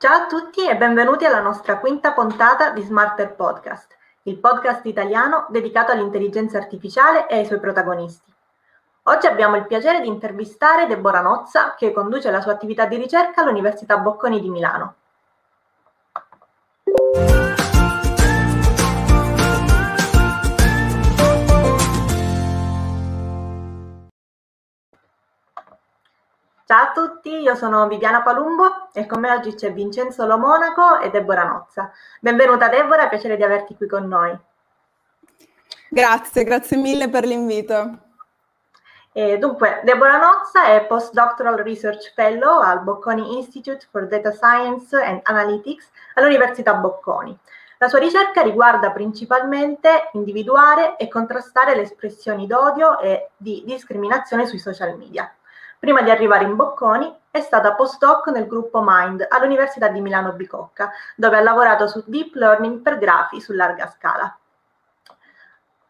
Ciao a tutti e benvenuti alla nostra quinta puntata di Smarter Podcast, il podcast italiano dedicato all'intelligenza artificiale e ai suoi protagonisti. Oggi abbiamo il piacere di intervistare Deborah Nozza, che conduce la sua attività di ricerca all'Università Bocconi di Milano. Ciao a tutti, io sono Viviana Palumbo e con me oggi c'è Vincenzo Lomonaco e Deborah Nozza. Benvenuta Deborah, piacere di averti qui con noi. Grazie, grazie mille per l'invito. E dunque, Deborah Nozza è Postdoctoral Research Fellow al Bocconi Institute for Data Science and Analytics all'Università Bocconi. La sua ricerca riguarda principalmente individuare e contrastare le espressioni d'odio e di discriminazione sui social media. Prima di arrivare in Bocconi è stata postdoc nel gruppo Mind all'Università di Milano Bicocca, dove ha lavorato su deep learning per grafi su larga scala.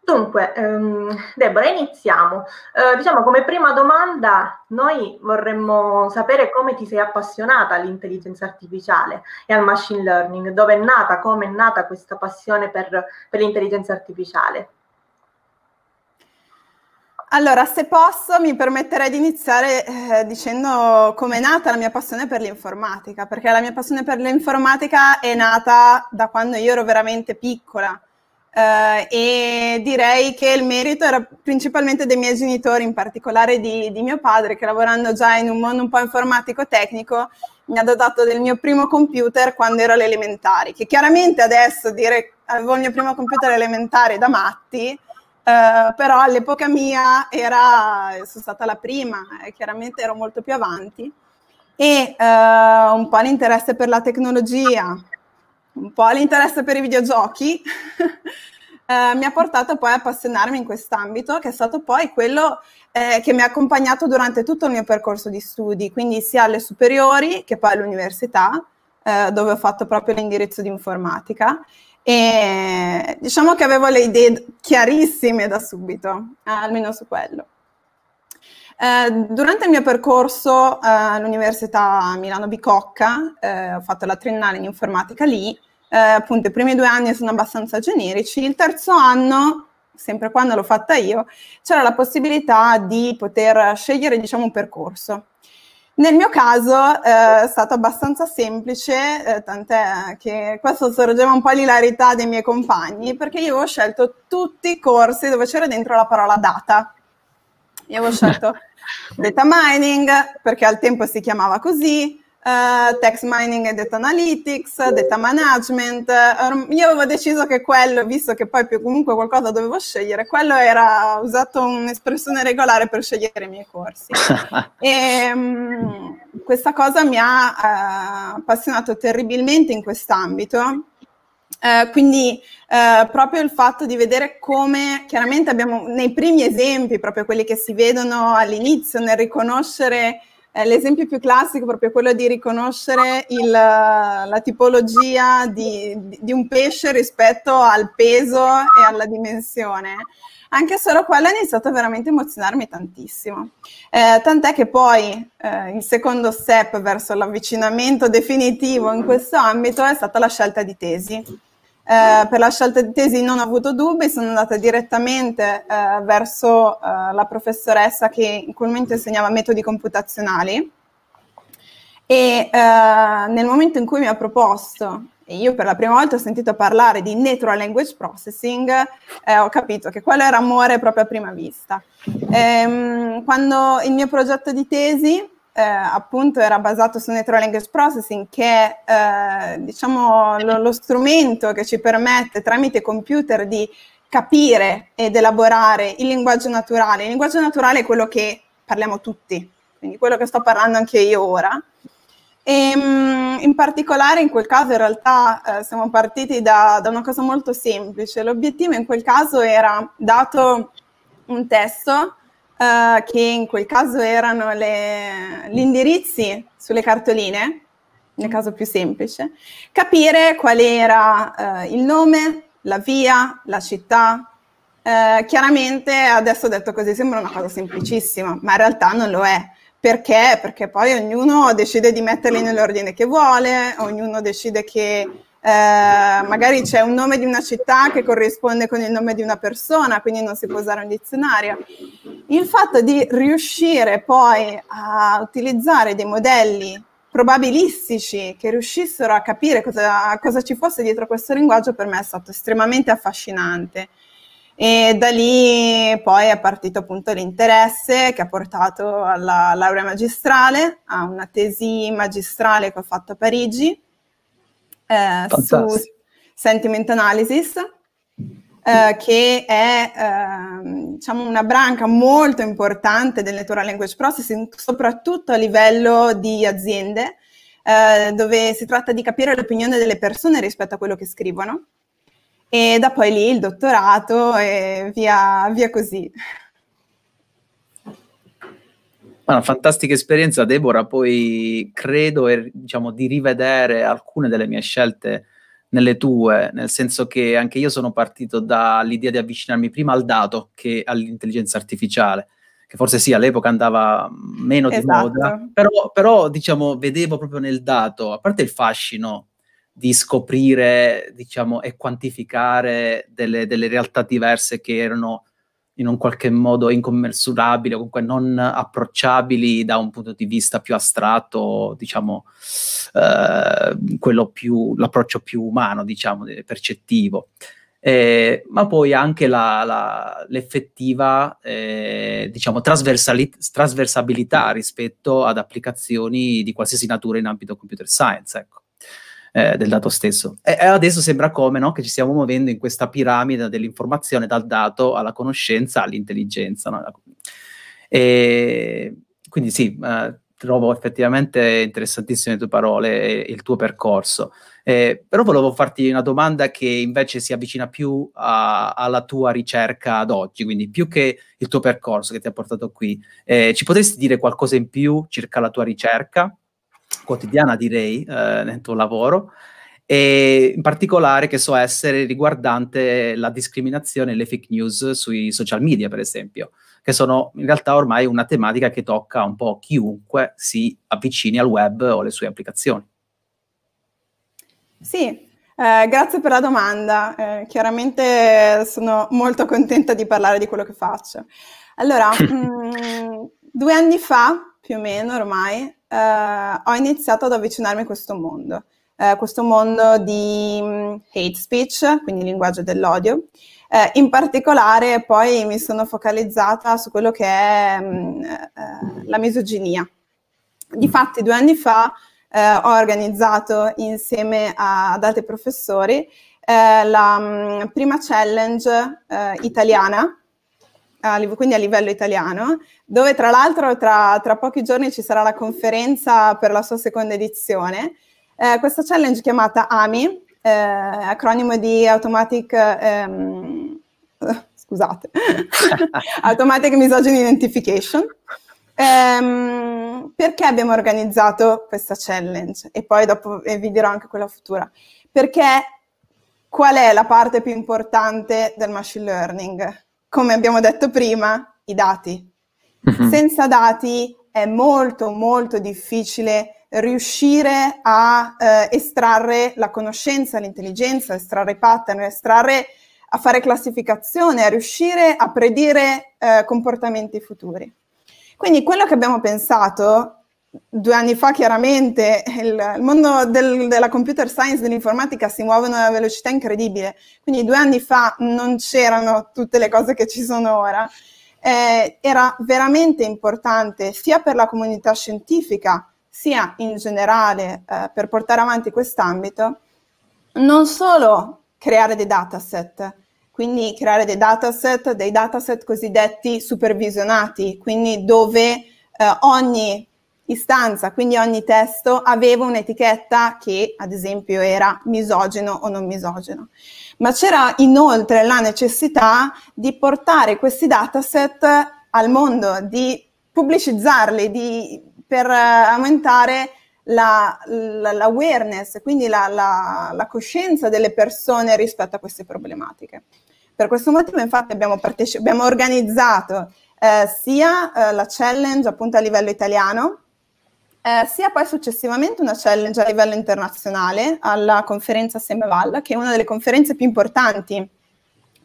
Dunque, ehm, Deborah, iniziamo. Eh, diciamo come prima domanda, noi vorremmo sapere come ti sei appassionata all'intelligenza artificiale e al machine learning, dove è nata, come è nata questa passione per, per l'intelligenza artificiale. Allora, se posso, mi permetterei di iniziare eh, dicendo come è nata la mia passione per l'informatica, perché la mia passione per l'informatica è nata da quando io ero veramente piccola. Eh, e direi che il merito era principalmente dei miei genitori, in particolare di, di mio padre, che lavorando già in un mondo un po' informatico-tecnico mi ha dotato del mio primo computer quando ero alle elementari, che chiaramente adesso dire avevo il mio primo computer elementare da matti, Uh, però all'epoca mia era, sono stata la prima e chiaramente ero molto più avanti. E uh, un po' l'interesse per la tecnologia, un po' l'interesse per i videogiochi uh, mi ha portato poi a appassionarmi in quest'ambito che è stato poi quello eh, che mi ha accompagnato durante tutto il mio percorso di studi, quindi sia alle superiori che poi all'università dove ho fatto proprio l'indirizzo di informatica e diciamo che avevo le idee chiarissime da subito, almeno su quello. Eh, durante il mio percorso eh, all'Università Milano Bicocca, eh, ho fatto la triennale in informatica lì, eh, appunto i primi due anni sono abbastanza generici, il terzo anno, sempre quando l'ho fatta io, c'era la possibilità di poter scegliere diciamo, un percorso. Nel mio caso eh, è stato abbastanza semplice, eh, tant'è che questo sorgeva un po' l'ilarità dei miei compagni, perché io avevo scelto tutti i corsi dove c'era dentro la parola data. Io avevo scelto data mining, perché al tempo si chiamava così, uh, text mining e data analytics, data management. Io avevo deciso che quello, visto che poi più comunque qualcosa dovevo scegliere, quello era usato un'espressione regolare per scegliere i miei corsi. e um, questa cosa mi ha uh, appassionato terribilmente in quest'ambito. Uh, quindi uh, proprio il fatto di vedere come chiaramente abbiamo nei primi esempi, proprio quelli che si vedono all'inizio, nel riconoscere eh, l'esempio più classico è proprio quello di riconoscere il, la tipologia di, di, un pesce rispetto al peso e alla dimensione. Anche solo quello ha iniziato a veramente emozionarmi tantissimo. Eh, tant'è che poi eh, il secondo step verso l'avvicinamento definitivo in questo ambito è stata la scelta di tesi. Eh, per la scelta di tesi non ho avuto dubbi, sono andata direttamente eh, verso eh, la professoressa che in quel momento insegnava metodi computazionali e eh, nel momento in cui mi ha proposto, e io per la prima volta ho sentito parlare di Natural Language Processing, eh, ho capito che quello era amore proprio a prima vista. Ehm, quando il mio progetto di tesi eh, appunto era basato su Natural Language Processing, che è eh, diciamo lo, lo, strumento che ci permette tramite computer di capire ed elaborare il linguaggio naturale. Il linguaggio naturale è quello che parliamo tutti, quindi quello che sto parlando anche io ora. E, ehm, in particolare in quel caso in realtà eh, siamo partiti da, da una cosa molto semplice. L'obiettivo in quel caso era dato un testo uh, che in quel caso erano le, gli indirizzi sulle cartoline, nel caso più semplice, capire qual era uh, il nome, la via, la città. Uh, chiaramente adesso detto così sembra una cosa semplicissima, ma in realtà non lo è Perché? Perché poi ognuno decide di metterli nell'ordine che vuole, ognuno decide che eh, magari c'è un nome di una città che corrisponde con il nome di una persona, quindi non si può usare un dizionario. Il fatto di riuscire poi a utilizzare dei modelli probabilistici che riuscissero a capire cosa, cosa ci fosse dietro questo linguaggio per me è stato estremamente affascinante. E da lì poi è partito appunto l'interesse che ha portato alla laurea magistrale, a una tesi magistrale che ho fatto a Parigi eh, su sentiment analysis, eh, che è eh, diciamo una branca molto importante del natural language processing, soprattutto a livello di aziende, eh, dove si tratta di capire l'opinione delle persone rispetto a quello che scrivono e da poi lì il dottorato e via, via così. Una fantastica esperienza, Deborah. Poi credo diciamo, di rivedere alcune delle mie scelte nelle tue, nel senso che anche io sono partito dall'idea di avvicinarmi prima al dato che all'intelligenza artificiale, che forse sì, all'epoca andava meno esatto. di moda, però, però diciamo, vedevo proprio nel dato, a parte il fascino di scoprire, diciamo, e quantificare delle, delle, realtà diverse che erano in un qualche modo incommensurabili o comunque non approcciabili da un punto di vista più astratto, diciamo, eh, più, l'approccio più umano, diciamo, percettivo. Eh, ma poi anche la, la, l'effettiva eh, diciamo, trasversabilità rispetto ad applicazioni di qualsiasi natura in ambito computer science. Ecco eh, del dato stesso. E, e adesso sembra come no, che ci stiamo muovendo in questa piramide dell'informazione dal dato alla conoscenza all'intelligenza. No? E, quindi sì, eh, trovo effettivamente interessantissime le tue parole e il tuo percorso. Eh, però volevo farti una domanda che invece si avvicina più a, alla tua ricerca ad oggi, quindi più che il tuo percorso che ti ha portato qui. Eh, ci potresti dire qualcosa in più circa la tua ricerca? Quotidiana direi eh, nel tuo lavoro e in particolare che so essere riguardante la discriminazione e le fake news sui social media per esempio che sono in realtà ormai una tematica che tocca un po' chiunque si avvicini al web o alle sue applicazioni. Sì, eh, grazie per la domanda. Eh, chiaramente sono molto contenta di parlare di quello che faccio. Allora, mh, mm, due anni fa, più o meno ormai, eh, ho iniziato ad avvicinarmi a questo mondo, eh, questo mondo di um, hate speech, quindi linguaggio dell'odio. Eh, in particolare poi mi sono focalizzata su quello che è um, la misoginia. Difatti due anni fa eh, ho organizzato insieme a, ad altri professori eh, la um, prima challenge italiana a, quindi a livello italiano, dove tra l'altro tra, tra, pochi giorni ci sarà la conferenza per la sua seconda edizione. Eh, questa challenge chiamata AMI, eh, acronimo di Automatic, ehm, scusate, Automatic Misogyny Identification. Ehm, perché abbiamo organizzato questa challenge? E poi dopo vi dirò anche quella futura. Perché qual è la parte più importante del machine learning? Come abbiamo detto prima, i dati. Uh-huh. Senza dati è molto molto difficile riuscire a eh, estrarre la conoscenza, l'intelligenza, estrarre i pattern, estrarre a fare classificazione, a riuscire a predire eh, comportamenti futuri. Quindi quello che abbiamo pensato due anni fa chiaramente il, il mondo del, della computer science, dell'informatica si muove a una velocità incredibile, quindi due anni fa non c'erano tutte le cose che ci sono ora. Eh, era veramente importante sia per la comunità scientifica sia in generale eh, per portare avanti quest'ambito, non solo creare dei dataset, quindi creare dei dataset, dei dataset cosiddetti supervisionati, quindi dove eh, ogni istanza, quindi ogni testo aveva un'etichetta che ad esempio era misogeno o non misogeno. Ma c'era inoltre la necessità di portare questi dataset al mondo, di pubblicizzarli, di, per aumentare la, la, l'awareness, quindi la, la, la coscienza delle persone rispetto a queste problematiche. Per questo motivo infatti abbiamo, parteci- abbiamo organizzato eh, sia eh, la challenge appunto a livello italiano, eh, sia poi successivamente una challenge a livello internazionale alla conferenza Semeval, che è una delle conferenze più importanti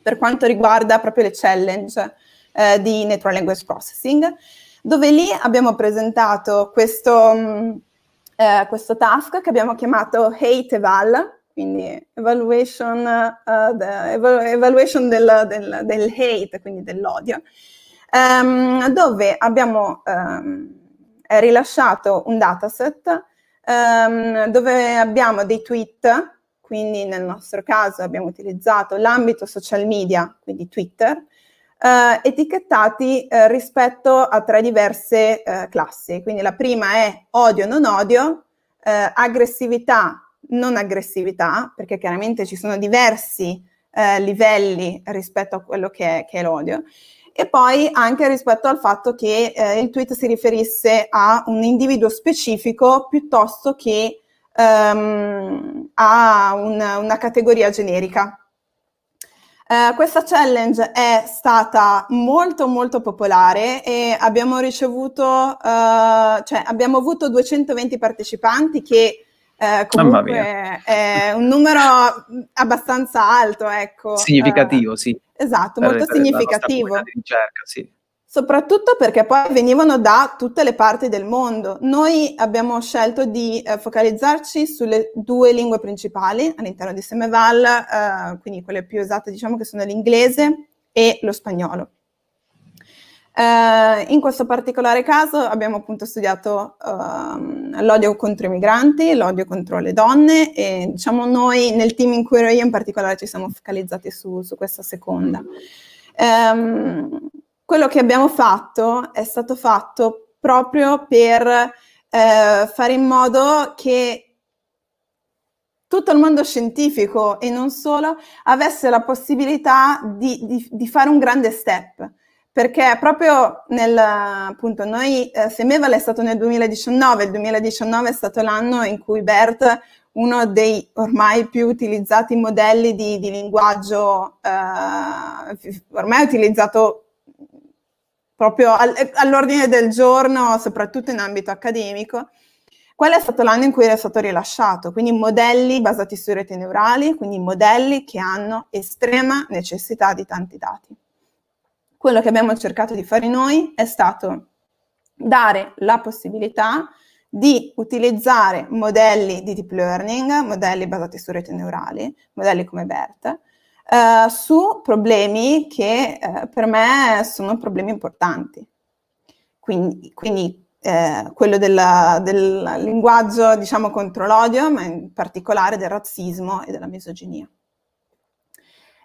per quanto riguarda proprio le challenge eh, di Natural Language Processing, dove lì abbiamo presentato questo, mh, eh, questo task che abbiamo chiamato Hate Eval, quindi evaluation, uh, the, evaluation del, del, del, hate, quindi dell'odio, um, dove abbiamo um, rilasciato un dataset um, dove abbiamo dei tweet, quindi nel nostro caso abbiamo utilizzato l'ambito social media, quindi Twitter, uh, etichettati uh, rispetto a tre diverse uh, classi. Quindi la prima è odio, non odio, aggressività, non aggressività, perché chiaramente ci sono diversi eh, livelli rispetto a quello che è, che è, l'odio, e poi anche rispetto al fatto che eh, il tweet si riferisse a un individuo specifico piuttosto che ehm, a una, una categoria generica. Uh, questa challenge è stata molto molto popolare e abbiamo ricevuto, uh, cioè abbiamo avuto 220 partecipanti che eh, comunque è un numero abbastanza alto, ecco. Significativo, eh, sì. Esatto, molto per significativo. Ricerca, sì. Soprattutto perché poi venivano da tutte le parti del mondo. Noi abbiamo scelto di eh, focalizzarci sulle due lingue principali all'interno di Semeval, eh, quindi quelle più usate diciamo che sono l'inglese e lo spagnolo. Eh, in questo particolare caso abbiamo appunto studiato uh, l'odio contro i migranti, l'odio contro le donne e diciamo noi nel team in cui ero io in particolare ci siamo focalizzati su, su questa seconda. Um, quello che abbiamo fatto è stato fatto proprio per uh, fare in modo che tutto il mondo scientifico e non solo avesse la possibilità di, di, di fare un grande step perché proprio nel, appunto, noi, eh, Semeval è stato nel 2019, il 2019 è stato l'anno in cui BERT, uno dei ormai più utilizzati modelli di, di linguaggio, eh, ormai utilizzato proprio all, all'ordine del giorno, soprattutto in ambito accademico, quello è stato l'anno in cui è stato rilasciato, quindi modelli basati su reti neurali, quindi modelli che hanno estrema necessità di tanti dati. Quello che abbiamo cercato di fare noi è stato dare la possibilità di utilizzare modelli di deep learning, modelli basati su reti neurali, modelli come BERT, eh, su problemi che eh, per me sono problemi importanti. Quindi, quindi eh, quello della, del linguaggio, diciamo, contro l'odio, ma in particolare del razzismo e della misoginia.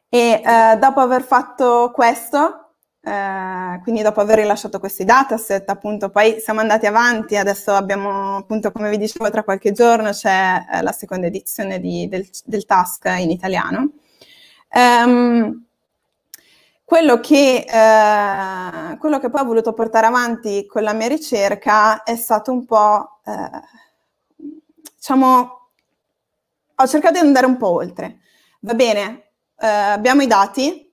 E eh, dopo aver fatto questo, eh, quindi dopo aver rilasciato questi dataset, appunto, poi siamo andati avanti, adesso abbiamo, appunto, come vi dicevo, tra qualche giorno c'è eh, la seconda edizione di, del, del, task in italiano. Um, quello che, eh, quello che, poi ho voluto portare avanti con la mia ricerca è stato un po', eh, diciamo, ho cercato di andare un po' oltre. Va bene, eh, abbiamo i dati,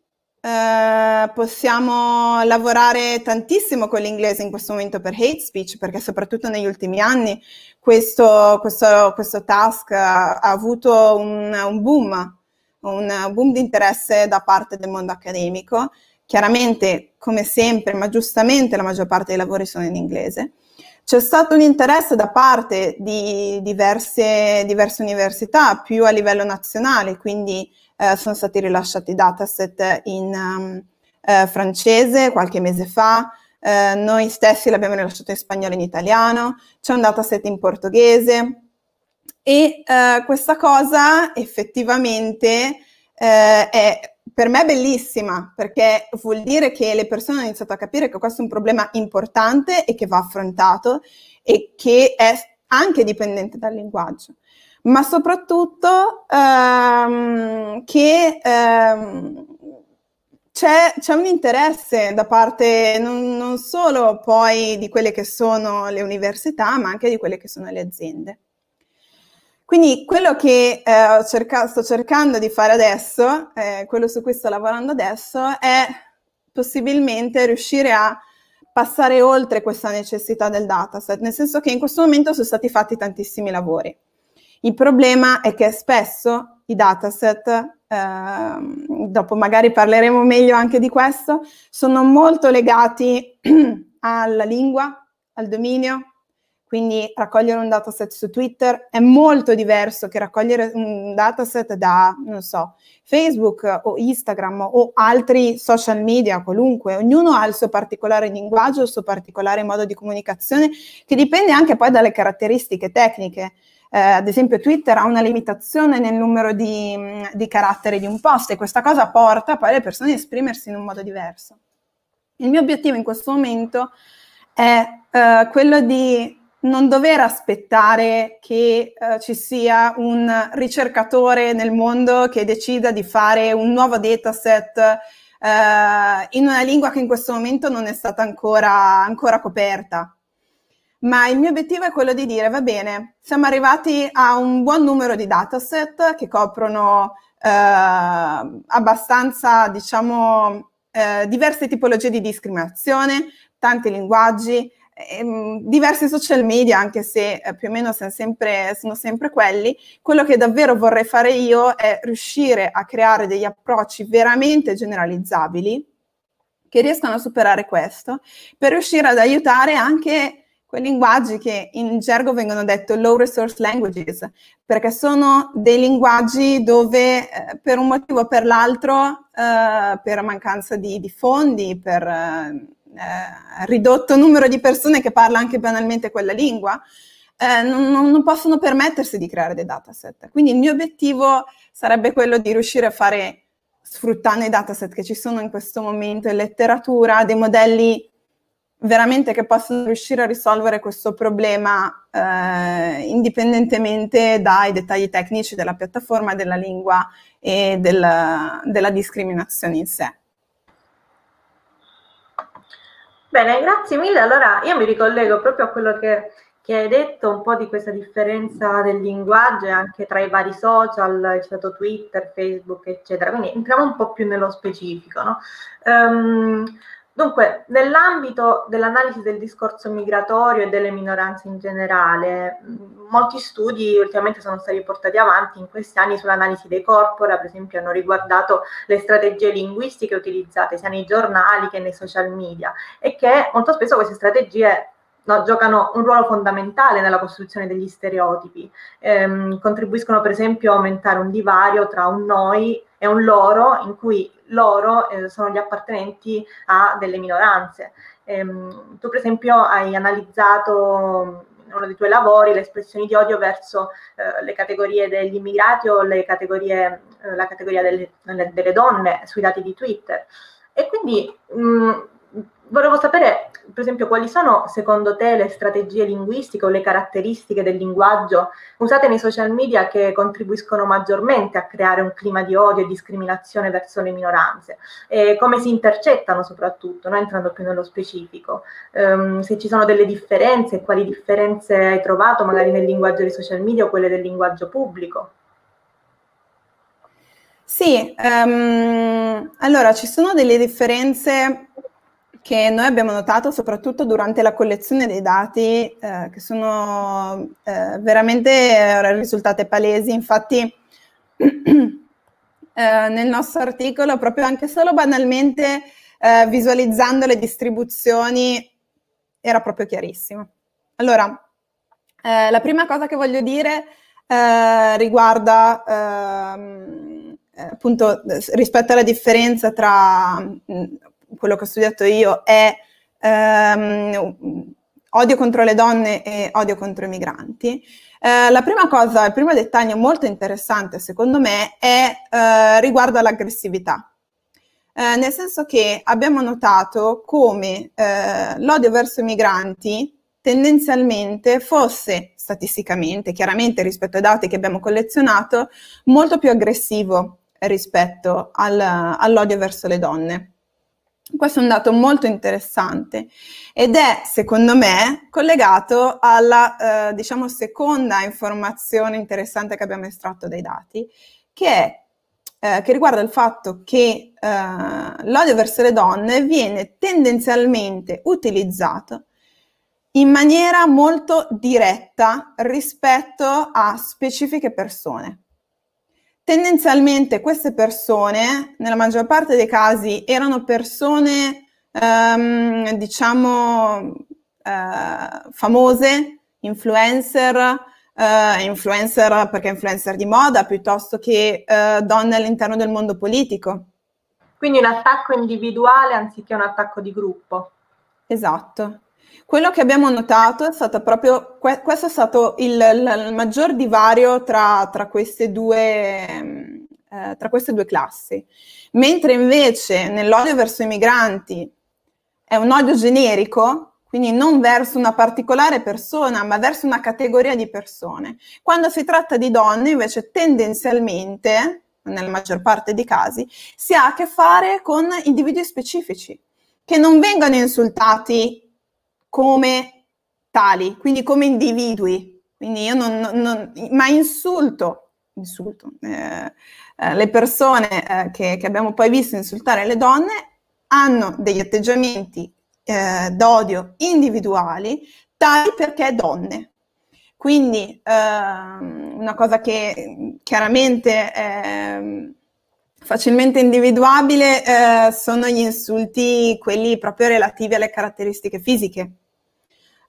Uh, possiamo lavorare tantissimo con l'inglese in questo momento per hate speech, perché soprattutto negli ultimi anni questo, questo, questo task ha, ha avuto un, un, boom, un boom di interesse da parte del mondo accademico. Chiaramente, come sempre, ma giustamente la maggior parte dei lavori sono in inglese. C'è stato un interesse da parte di diverse, diverse università, più a livello nazionale, quindi eh, sono stati rilasciati dataset in um, eh, francese qualche mese fa, eh, noi stessi l'abbiamo rilasciato in spagnolo e in italiano, c'è un dataset in portoghese. E eh, questa cosa effettivamente eh, è per me bellissima perché vuol dire che le persone hanno iniziato a capire che questo è un problema importante e che va affrontato e che è anche dipendente dal linguaggio ma soprattutto ehm, che ehm, c'è, c'è, un interesse da parte non, non, solo poi di quelle che sono le università, ma anche di quelle che sono le aziende. Quindi quello che eh, cerca, sto cercando di fare adesso, eh, quello su cui sto lavorando adesso, è possibilmente riuscire a passare oltre questa necessità del dataset, nel senso che in questo momento sono stati fatti tantissimi lavori. Il problema è che spesso i dataset, eh, dopo magari parleremo meglio anche di questo, sono molto legati alla lingua, al dominio, quindi raccogliere un dataset su Twitter è molto diverso che raccogliere un dataset da, non so, Facebook o Instagram o altri social media, qualunque. Ognuno ha il suo particolare linguaggio, il suo particolare modo di comunicazione, che dipende anche poi dalle caratteristiche tecniche. Eh, ad esempio Twitter ha una limitazione nel numero di, di caratteri di un post e questa cosa porta poi le persone a esprimersi in un modo diverso. Il mio obiettivo in questo momento è eh, quello di non dover aspettare che uh, ci sia un ricercatore nel mondo che decida di fare un nuovo dataset uh, in una lingua che in questo momento non è stata ancora, ancora coperta. Ma il mio obiettivo è quello di dire, va bene, siamo arrivati a un buon numero di dataset che coprono uh, abbastanza, diciamo, diverse tipologie di discriminazione, tanti linguaggi, ehm, diversi social media, anche se eh, più o meno sono sempre, sono sempre quelli, quello che davvero vorrei fare io è riuscire a creare degli approcci veramente generalizzabili che riescano a superare questo, per riuscire ad aiutare anche quei linguaggi che in gergo vengono detto low resource languages, perché sono dei linguaggi dove eh, per un motivo o per l'altro, eh, per mancanza di, di fondi, per eh, eh, ridotto numero di persone che parla anche banalmente quella lingua, eh, non, non, possono permettersi di creare dei dataset. Quindi il mio obiettivo sarebbe quello di riuscire a fare, sfruttando i dataset che ci sono in questo momento in letteratura, dei modelli veramente che possono riuscire a risolvere questo problema eh, indipendentemente dai dettagli tecnici della piattaforma, della lingua e del, della discriminazione in sé. Bene, grazie mille. Allora io mi ricollego proprio a quello che, che hai detto, un po' di questa differenza del linguaggio anche tra i vari social, è stato Twitter, Facebook, eccetera. Quindi entriamo un po' più nello specifico. No? Um, Dunque, nell'ambito dell'analisi del discorso migratorio e delle minoranze in generale, molti studi ultimamente sono stati portati avanti in questi anni sull'analisi dei corpora, per esempio hanno riguardato le strategie linguistiche utilizzate sia nei giornali che nei social media e che molto spesso queste strategie no, giocano un ruolo fondamentale nella costruzione degli stereotipi, ehm, contribuiscono per esempio a aumentare un divario tra un noi e un loro, in cui loro eh, sono gli appartenenti a delle minoranze. Ehm, tu per esempio hai analizzato uno dei tuoi lavori le espressioni di odio verso eh, le categorie degli immigrati o categorie, eh, la categoria delle, delle, donne sui dati di Twitter. E quindi mh, volevo sapere, per esempio, quali sono secondo te le strategie linguistiche o le caratteristiche del linguaggio usate nei social media che contribuiscono maggiormente a creare un clima di odio e discriminazione verso le minoranze e come si intercettano soprattutto, no? entrando più nello specifico. Um, se ci sono delle differenze, quali differenze hai trovato magari nel linguaggio dei social media o quelle del linguaggio pubblico? Sì, um, allora ci sono delle differenze che noi abbiamo notato soprattutto durante la collezione dei dati eh, che sono eh, veramente eh, risultate palesi. Infatti eh, nel nostro articolo, proprio anche solo banalmente eh, visualizzando le distribuzioni, era proprio chiarissimo. Allora, eh, la prima cosa che voglio dire riguarda ehm, appunto rispetto alla differenza tra quello che ho studiato io è ehm, odio contro le donne e odio contro i migranti. Eh, la prima cosa, il primo dettaglio molto interessante secondo me è eh, riguardo all'aggressività. Eh, nel senso che abbiamo notato come eh, l'odio verso i migranti tendenzialmente fosse statisticamente, chiaramente rispetto ai dati che abbiamo collezionato, molto più aggressivo rispetto al, all'odio verso le donne. Questo è un dato molto interessante ed è, secondo me, collegato alla, eh, diciamo, seconda informazione interessante che abbiamo estratto dai dati, che è eh, che riguarda il fatto che eh, l'odio verso le donne viene tendenzialmente utilizzato in maniera molto diretta rispetto a specifiche persone. Tendenzialmente queste persone, nella maggior parte dei casi, erano persone, ehm, diciamo, eh, famose, influencer, eh, influencer perché influencer di moda, piuttosto che eh, donne all'interno del mondo politico. Quindi un attacco individuale anziché un attacco di gruppo. Esatto. Quello che abbiamo notato è stato proprio, questo è stato il, il maggior divario tra, tra, queste due, eh, tra queste due classi. Mentre invece nell'odio verso i migranti è un odio generico, quindi non verso una particolare persona, ma verso una categoria di persone. Quando si tratta di donne, invece, tendenzialmente, nella maggior parte dei casi, si ha a che fare con individui specifici, che non vengono insultati come tali, quindi come individui. Quindi io non, non ma insulto, insulto eh, eh, le persone eh, che, che, abbiamo poi visto insultare le donne hanno degli atteggiamenti eh, d'odio individuali tali perché donne. Quindi ehm, una cosa che chiaramente è facilmente individuabile eh, sono gli insulti, quelli proprio relativi alle caratteristiche fisiche.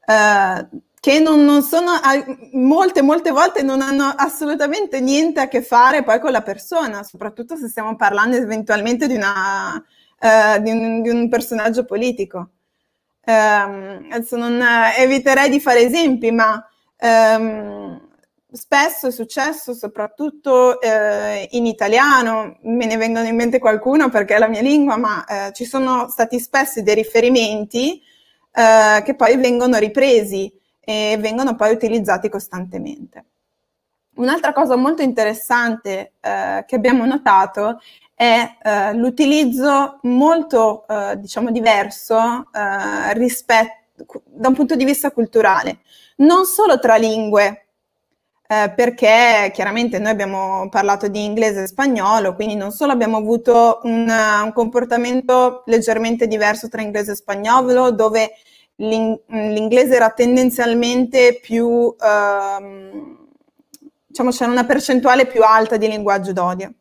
Uh, che non, non, sono, molte, molte volte non hanno assolutamente niente a che fare poi con la persona, soprattutto se stiamo parlando eventualmente di, una, uh, di, un, di un, personaggio politico. Um, adesso non eviterei di fare esempi, ma um, spesso è successo, soprattutto uh, in italiano, me ne vengono in mente qualcuno perché è la mia lingua, ma ci sono stati spesso dei riferimenti eh, che poi vengono ripresi e vengono poi utilizzati costantemente. Un'altra cosa molto interessante eh, che abbiamo notato è eh, l'utilizzo molto, eh, diciamo, diverso eh, rispetto, da un punto di vista culturale, non solo tra lingue, eh, perché chiaramente noi abbiamo parlato di inglese e spagnolo, quindi non solo abbiamo avuto un, un comportamento leggermente diverso tra inglese e spagnolo, dove l'ing- l'inglese era tendenzialmente più, ehm, diciamo, c'era una percentuale più alta di linguaggio d'odio.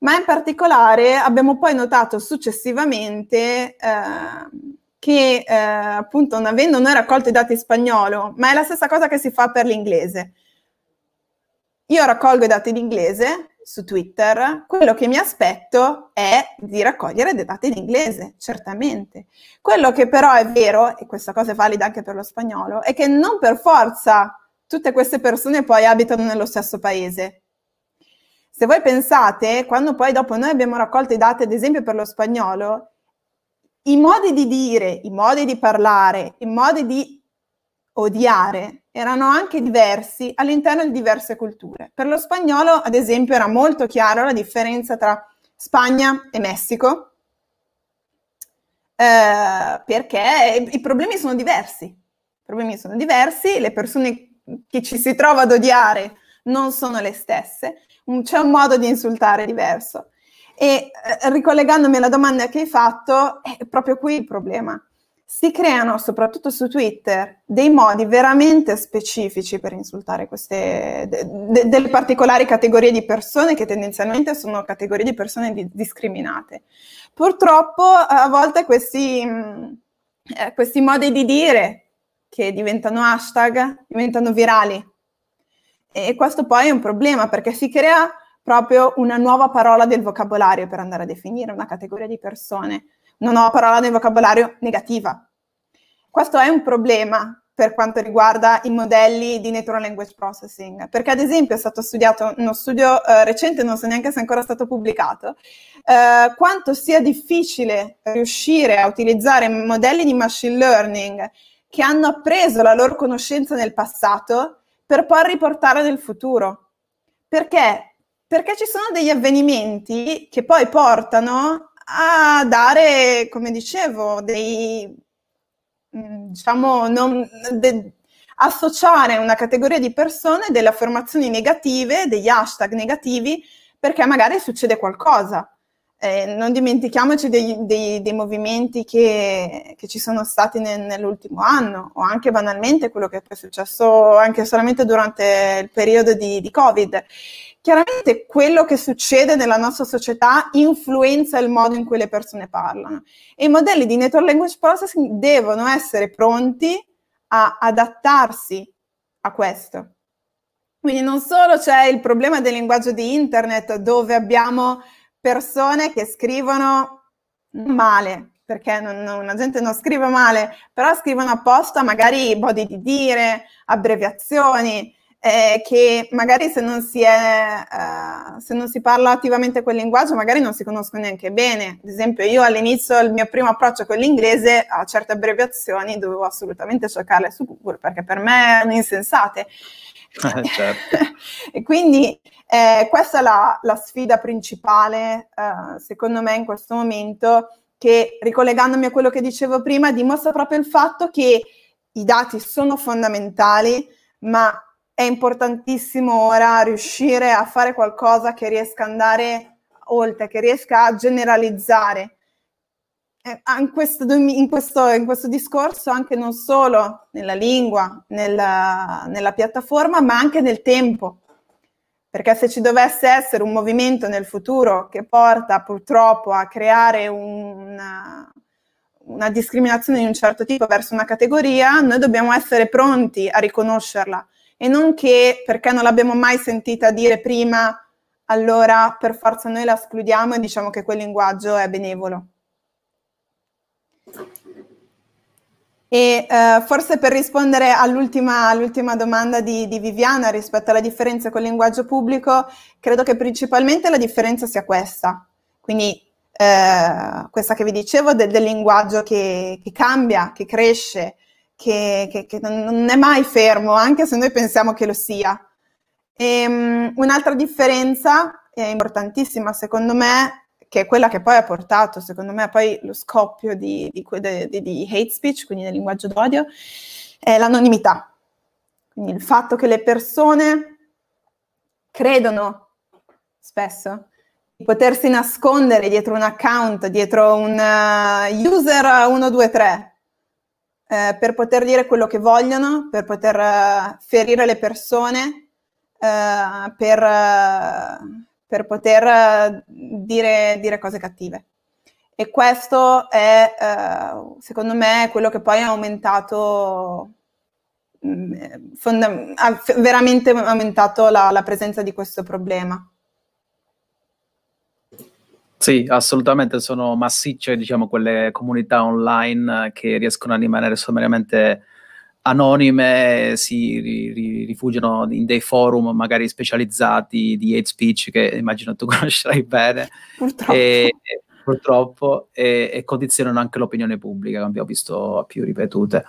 Ma in particolare abbiamo poi notato successivamente eh, che eh, appunto non avendo noi raccolto i dati in spagnolo, ma è la stessa cosa che si fa per l'inglese. Io raccolgo i dati in inglese, su Twitter, quello che mi aspetto è di raccogliere dei dati in inglese, certamente. Quello che però è vero, e questa cosa è valida anche per lo spagnolo, è che non per forza tutte queste persone poi abitano nello stesso paese. Se voi pensate, quando poi dopo noi abbiamo raccolto i dati, ad esempio per lo spagnolo, i modi di dire, i modi di parlare, i modi di odiare erano anche diversi all'interno di diverse culture. Per lo spagnolo, ad esempio, era molto chiara la differenza tra Spagna e Messico, eh, perché i problemi sono diversi. I problemi sono diversi, le persone che ci si trova ad odiare non sono le stesse, c'è un modo di insultare diverso. E eh, ricollegandomi alla domanda che hai fatto, è proprio qui il problema si creano, soprattutto su Twitter, dei modi veramente specifici per insultare queste de, de, delle particolari categorie di persone che tendenzialmente sono categorie di persone di, discriminate. Purtroppo a volte questi, mh, eh, questi modi di dire che diventano hashtag diventano virali e questo poi è un problema perché si crea proprio una nuova parola del vocabolario per andare a definire una categoria di persone non ho parola nel vocabolario negativa. Questo è un problema per quanto riguarda i modelli di natural language processing, perché ad esempio è stato studiato uno studio eh, recente, non so neanche se è ancora stato pubblicato, eh, quanto sia difficile riuscire a utilizzare modelli di machine learning che hanno appreso la loro conoscenza nel passato per poi riportarla nel futuro. Perché? Perché ci sono degli avvenimenti che poi portano a dare, come dicevo, dei, mm, diciamo, non, de, associare una categoria di persone delle affermazioni negative, degli hashtag negativi, perché magari succede qualcosa. Eh, non dimentichiamoci dei, dei, dei movimenti che, che, ci sono stati nel, nell'ultimo anno o anche banalmente quello che è successo anche solamente durante il periodo di, di Covid. Chiaramente quello che succede nella nostra società influenza il modo in cui le persone parlano e i modelli di network language processing devono essere pronti a adattarsi a questo. Quindi non solo c'è il problema del linguaggio di internet dove abbiamo persone che scrivono male, perché non, non, la gente non scrive male, però scrivono apposta magari body di dire, abbreviazioni, eh, che magari se non, si è, eh, se non si parla attivamente quel linguaggio magari non si conoscono neanche bene. Ad esempio io all'inizio il mio primo approccio con l'inglese a certe abbreviazioni dovevo assolutamente cercarle su Google perché per me erano insensate. Eh, certo. e quindi eh, questa è la, la sfida principale, eh, secondo me, in questo momento, che ricollegandomi a quello che dicevo prima, dimostra proprio il fatto che i dati sono fondamentali, ma è importantissimo ora riuscire a fare qualcosa che riesca ad andare oltre, che riesca a generalizzare. Eh, in, questo, in, questo, in, questo, discorso anche non solo nella lingua, nella, nella piattaforma, ma anche nel tempo. Perché se ci dovesse essere un movimento nel futuro che porta purtroppo a creare una, una discriminazione di un certo tipo verso una categoria, noi dobbiamo essere pronti a riconoscerla e non che perché non l'abbiamo mai sentita dire prima, allora per forza noi la escludiamo e diciamo che quel linguaggio è benevolo. E uh, forse per rispondere all'ultima, all'ultima domanda di, di, Viviana rispetto alla differenza con il linguaggio pubblico, credo che principalmente la differenza sia questa. Quindi uh, questa che vi dicevo del, del linguaggio che, che, cambia, che cresce, che, che, che, non è mai fermo, anche se noi pensiamo che lo sia. E, um, un'altra differenza è importantissima secondo me, che è quella che poi ha portato secondo me poi lo scoppio di, di, di, di hate speech, quindi del linguaggio d'odio, è l'anonimità. Quindi il fatto che le persone credono spesso di potersi nascondere dietro un account, dietro un uh, user 123, eh, per poter dire quello che vogliono, per poter uh, ferire le persone, uh, per, uh, per, poter dire, dire, cose cattive. E questo è, secondo me, quello che poi ha aumentato, mh, mm, fonda- ha veramente aumentato la, la presenza di questo problema. Sì, assolutamente sono massicce, diciamo, quelle comunità online che riescono a rimanere sommariamente anonime, si ri, rifugiano in dei forum magari specializzati di hate speech che immagino tu conoscerai bene. Purtroppo. E, purtroppo, e, e, condizionano anche l'opinione pubblica, come abbiamo visto più ripetute.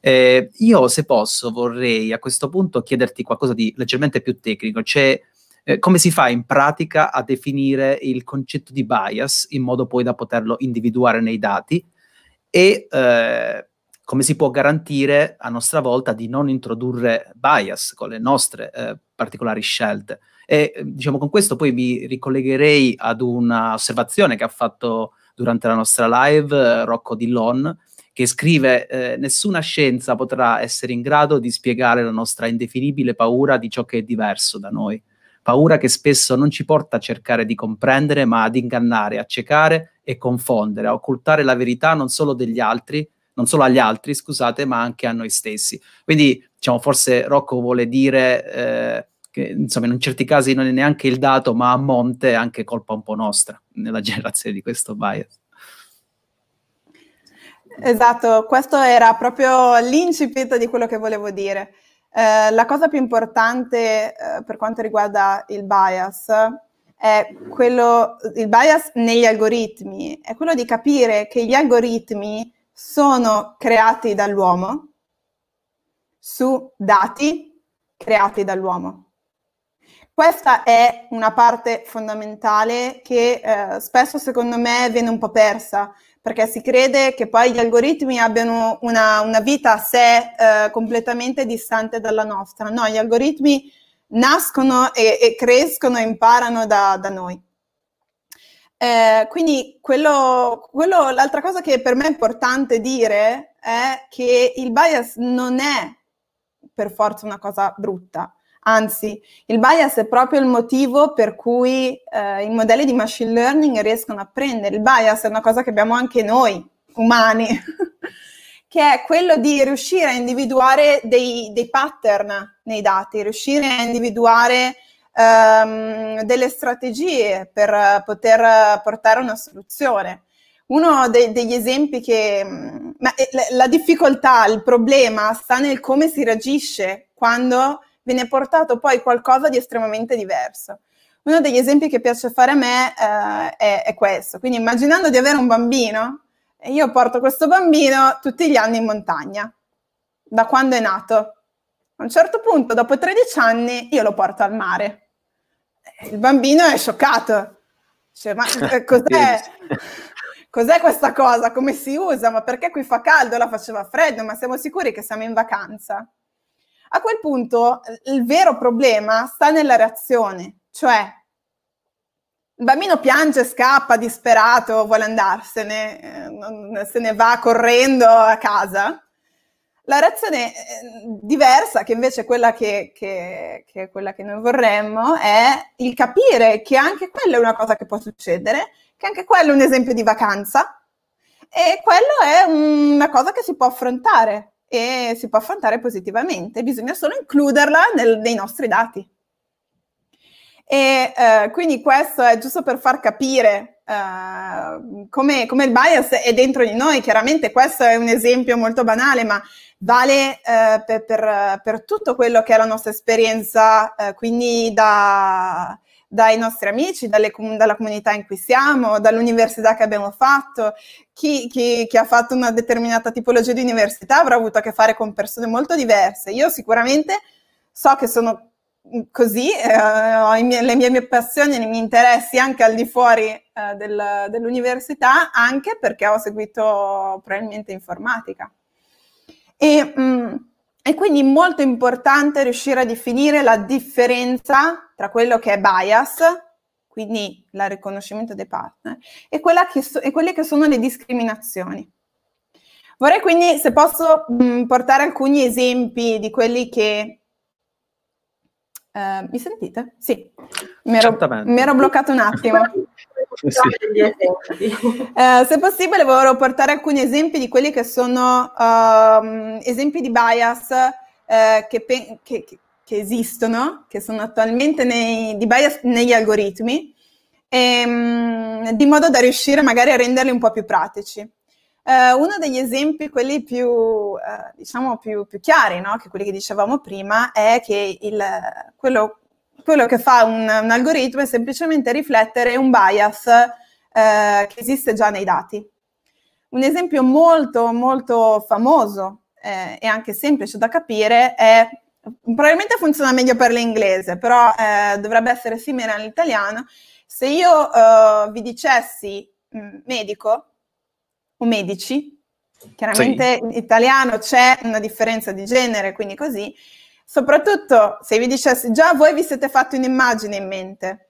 Eh, io, se posso, vorrei a questo punto chiederti qualcosa di leggermente più tecnico. C'è eh, come si fa in pratica a definire il concetto di bias in modo poi da poterlo individuare nei dati e eh, come si può garantire a nostra volta di non introdurre bias con le nostre eh, particolari scelte. E diciamo con questo poi mi ricollegherei ad un'osservazione che ha fatto durante la nostra live eh, Rocco Dillon, che scrive eh, nessuna scienza potrà essere in grado di spiegare la nostra indefinibile paura di ciò che è diverso da noi paura che spesso non ci porta a cercare di comprendere, ma ad ingannare, accecare e confondere, a occultare la verità non solo degli altri, non solo agli altri, scusate, ma anche a noi stessi. Quindi, diciamo, forse Rocco vuole dire eh, che, insomma, in certi casi non è neanche il dato, ma a monte è anche colpa un po' nostra nella generazione di questo bias. Esatto, questo era proprio l'incipit di quello che volevo dire. Eh, la cosa più importante eh, per quanto riguarda il bias è quello, il bias negli algoritmi, è quello di capire che gli algoritmi sono creati dall'uomo su dati creati dall'uomo. Questa è una parte fondamentale che eh, spesso secondo me viene un po' persa, perché si crede che poi gli algoritmi abbiano una, una vita a sé eh, completamente distante dalla nostra. No, gli algoritmi nascono e, e crescono e imparano da, da noi. Eh, quindi quello, quello, l'altra cosa che per me è importante dire è che il bias non è per forza una cosa brutta, anzi il bias è proprio il motivo per cui eh, i modelli di machine learning riescono a prendere. Il bias è una cosa che abbiamo anche noi, umani, che è quello di riuscire a individuare dei, dei pattern nei dati, riuscire a individuare ehm, delle strategie per poter portare una soluzione. Uno dei, degli esempi che ma, eh, la difficoltà, il problema sta nel come si reagisce quando viene portato poi qualcosa di estremamente diverso. Uno degli esempi che piace fare a me eh, è, è, questo. Quindi immaginando di avere un bambino, io porto questo bambino tutti gli anni in montagna, da quando è nato. A un certo punto, dopo 13 anni, io lo porto al mare il bambino è scioccato. Dice, ma eh, cos'è? Cos'è questa cosa? Come si usa? Ma perché qui fa caldo, la faceva freddo? Ma siamo sicuri che siamo in vacanza? A quel punto il vero problema sta nella reazione, cioè il bambino piange, scappa, disperato, vuole andarsene, eh, se ne va correndo a casa. La reazione eh, diversa, che invece è quella che, che, che, è quella che noi vorremmo, è il capire che anche quella è una cosa che può succedere, che anche quello è un esempio di vacanza e quello è una cosa che si può affrontare e si può affrontare positivamente, bisogna solo includerla nel, nei nostri dati. E eh, quindi questo è giusto per far capire uh, come, come, il bias è dentro di noi. Chiaramente questo è un esempio molto banale, ma vale uh, per, per, per, tutto quello che è la nostra esperienza, uh, quindi da, dai nostri amici, dalle, dalla comunità in cui siamo, dall'università che abbiamo fatto. Chi, chi, chi, ha fatto una determinata tipologia di università avrà avuto a che fare con persone molto diverse. Io sicuramente so che sono così, eh, ho mie, le mie, mie, passioni, i miei interessi anche al di fuori eh, del, dell'università, anche perché ho seguito probabilmente informatica. E, mh, e quindi molto importante riuscire a definire la differenza tra quello che è bias, quindi il riconoscimento dei partner, e, che so, e quelle che sono le discriminazioni. Vorrei quindi, se posso, mh, mm, portare alcuni esempi di quelli che Uh, mi sentite? Sì, mi ero, mi ero, bloccato un attimo. sì. uh, se possibile vorrei portare alcuni esempi di quelli che sono uh, esempi di bias eh, che, che, che, esistono, che sono attualmente nei, di bias negli algoritmi, e, um, di modo da riuscire magari a renderli un po' più pratici. Uh, uno degli esempi, quelli più, uh, diciamo, più, più chiari, no? che quelli che dicevamo prima, è che il, quello, quello, che fa un, un, algoritmo è semplicemente riflettere un bias uh, che esiste già nei dati. Un esempio molto, molto famoso eh, e anche semplice da capire è, probabilmente funziona meglio per l'inglese, però eh, dovrebbe essere simile all'italiano. Se io vi dicessi mh, mm, medico, o medici. Chiaramente sì. in italiano c'è una differenza di genere, quindi così. Soprattutto se vi dicessi già voi vi siete fatti un'immagine in mente.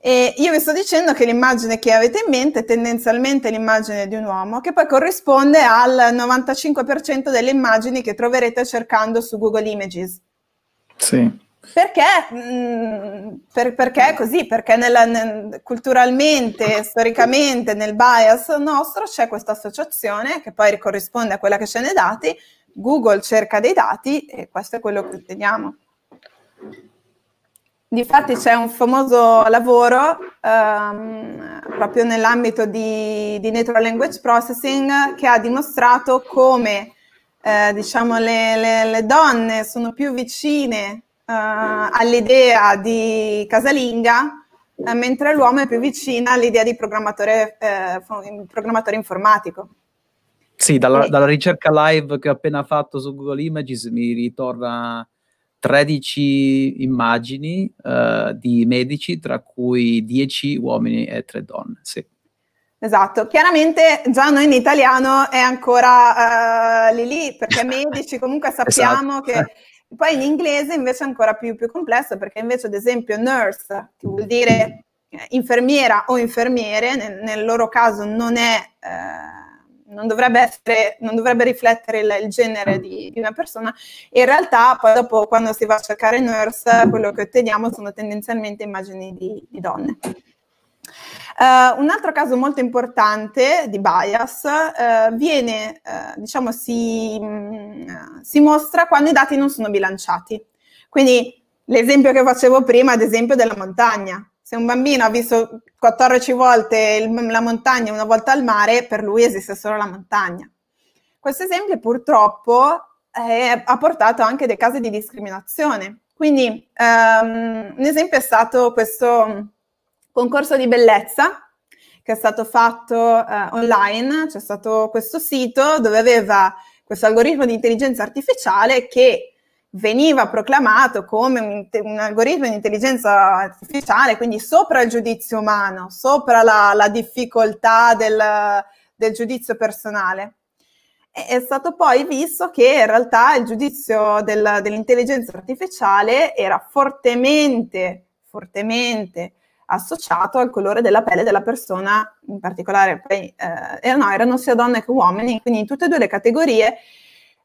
E io vi sto dicendo che l'immagine che avete in mente è tendenzialmente l'immagine di un uomo, che poi corrisponde al 95% delle immagini che troverete cercando su Google Images. Sì. Perché, mh, mm, per, perché è così? Perché nella, nel, culturalmente, storicamente, nel bias nostro c'è questa associazione che poi corrisponde a quella che c'è nei dati. Google cerca dei dati e questo è quello che otteniamo. Difatti c'è un famoso lavoro um, proprio nell'ambito di, di, Natural Language Processing che ha dimostrato come eh, diciamo, le, le, le donne sono più vicine uh, all'idea di casalinga, uh, mentre l'uomo è più vicino all'idea di programmatore, uh, programmatore informatico. Sì, dalla, dalla, ricerca live che ho appena fatto su Google Images mi ritorna 13 immagini di medici, tra cui 10 uomini e 3 donne. Sì. Esatto, chiaramente già noi in italiano è ancora uh, lì lì, perché medici comunque sappiamo esatto. che Poi in inglese invece è ancora più, più complesso perché invece ad esempio nurse, che vuol dire eh, infermiera o infermiere, nel, nel loro caso non è... Eh, non dovrebbe, essere, non dovrebbe riflettere il, il genere di, di, una persona. In realtà, poi dopo, quando si va a cercare nurse, quello che otteniamo sono tendenzialmente immagini di, di donne. Uh, un altro caso molto importante di bias uh, viene, uh, diciamo, si, mh, si, mostra quando i dati non sono bilanciati. Quindi l'esempio che facevo prima, ad esempio, della montagna. Se un bambino ha visto 14 volte il, la montagna e una volta il mare, per lui esiste solo la montagna. Questo esempio purtroppo eh, ha portato anche dei casi di discriminazione. Quindi um, un esempio è stato questo concorso di bellezza che è stato fatto uh, online, c'è stato questo sito dove aveva questo algoritmo di intelligenza artificiale che veniva proclamato come un, un, algoritmo di intelligenza artificiale, quindi sopra il giudizio umano, sopra la, la difficoltà del, del, giudizio personale. E, è stato poi visto che in realtà il giudizio del, dell'intelligenza artificiale era fortemente, fortemente associato al colore della pelle della persona, in particolare poi, eh, no, erano sia donne che uomini, quindi in tutte e due le categorie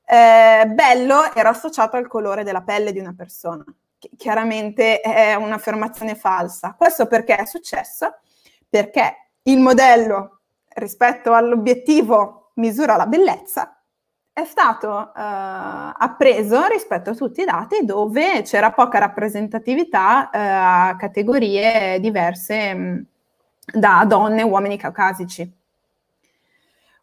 eh, bello era associato al colore della pelle di una persona. chiaramente è un'affermazione falsa. Questo perché è successo? Perché il modello rispetto all'obiettivo misura la bellezza è stato eh, appreso rispetto a tutti i dati dove c'era poca rappresentatività eh, a categorie diverse mh, mm, da donne e uomini caucasici.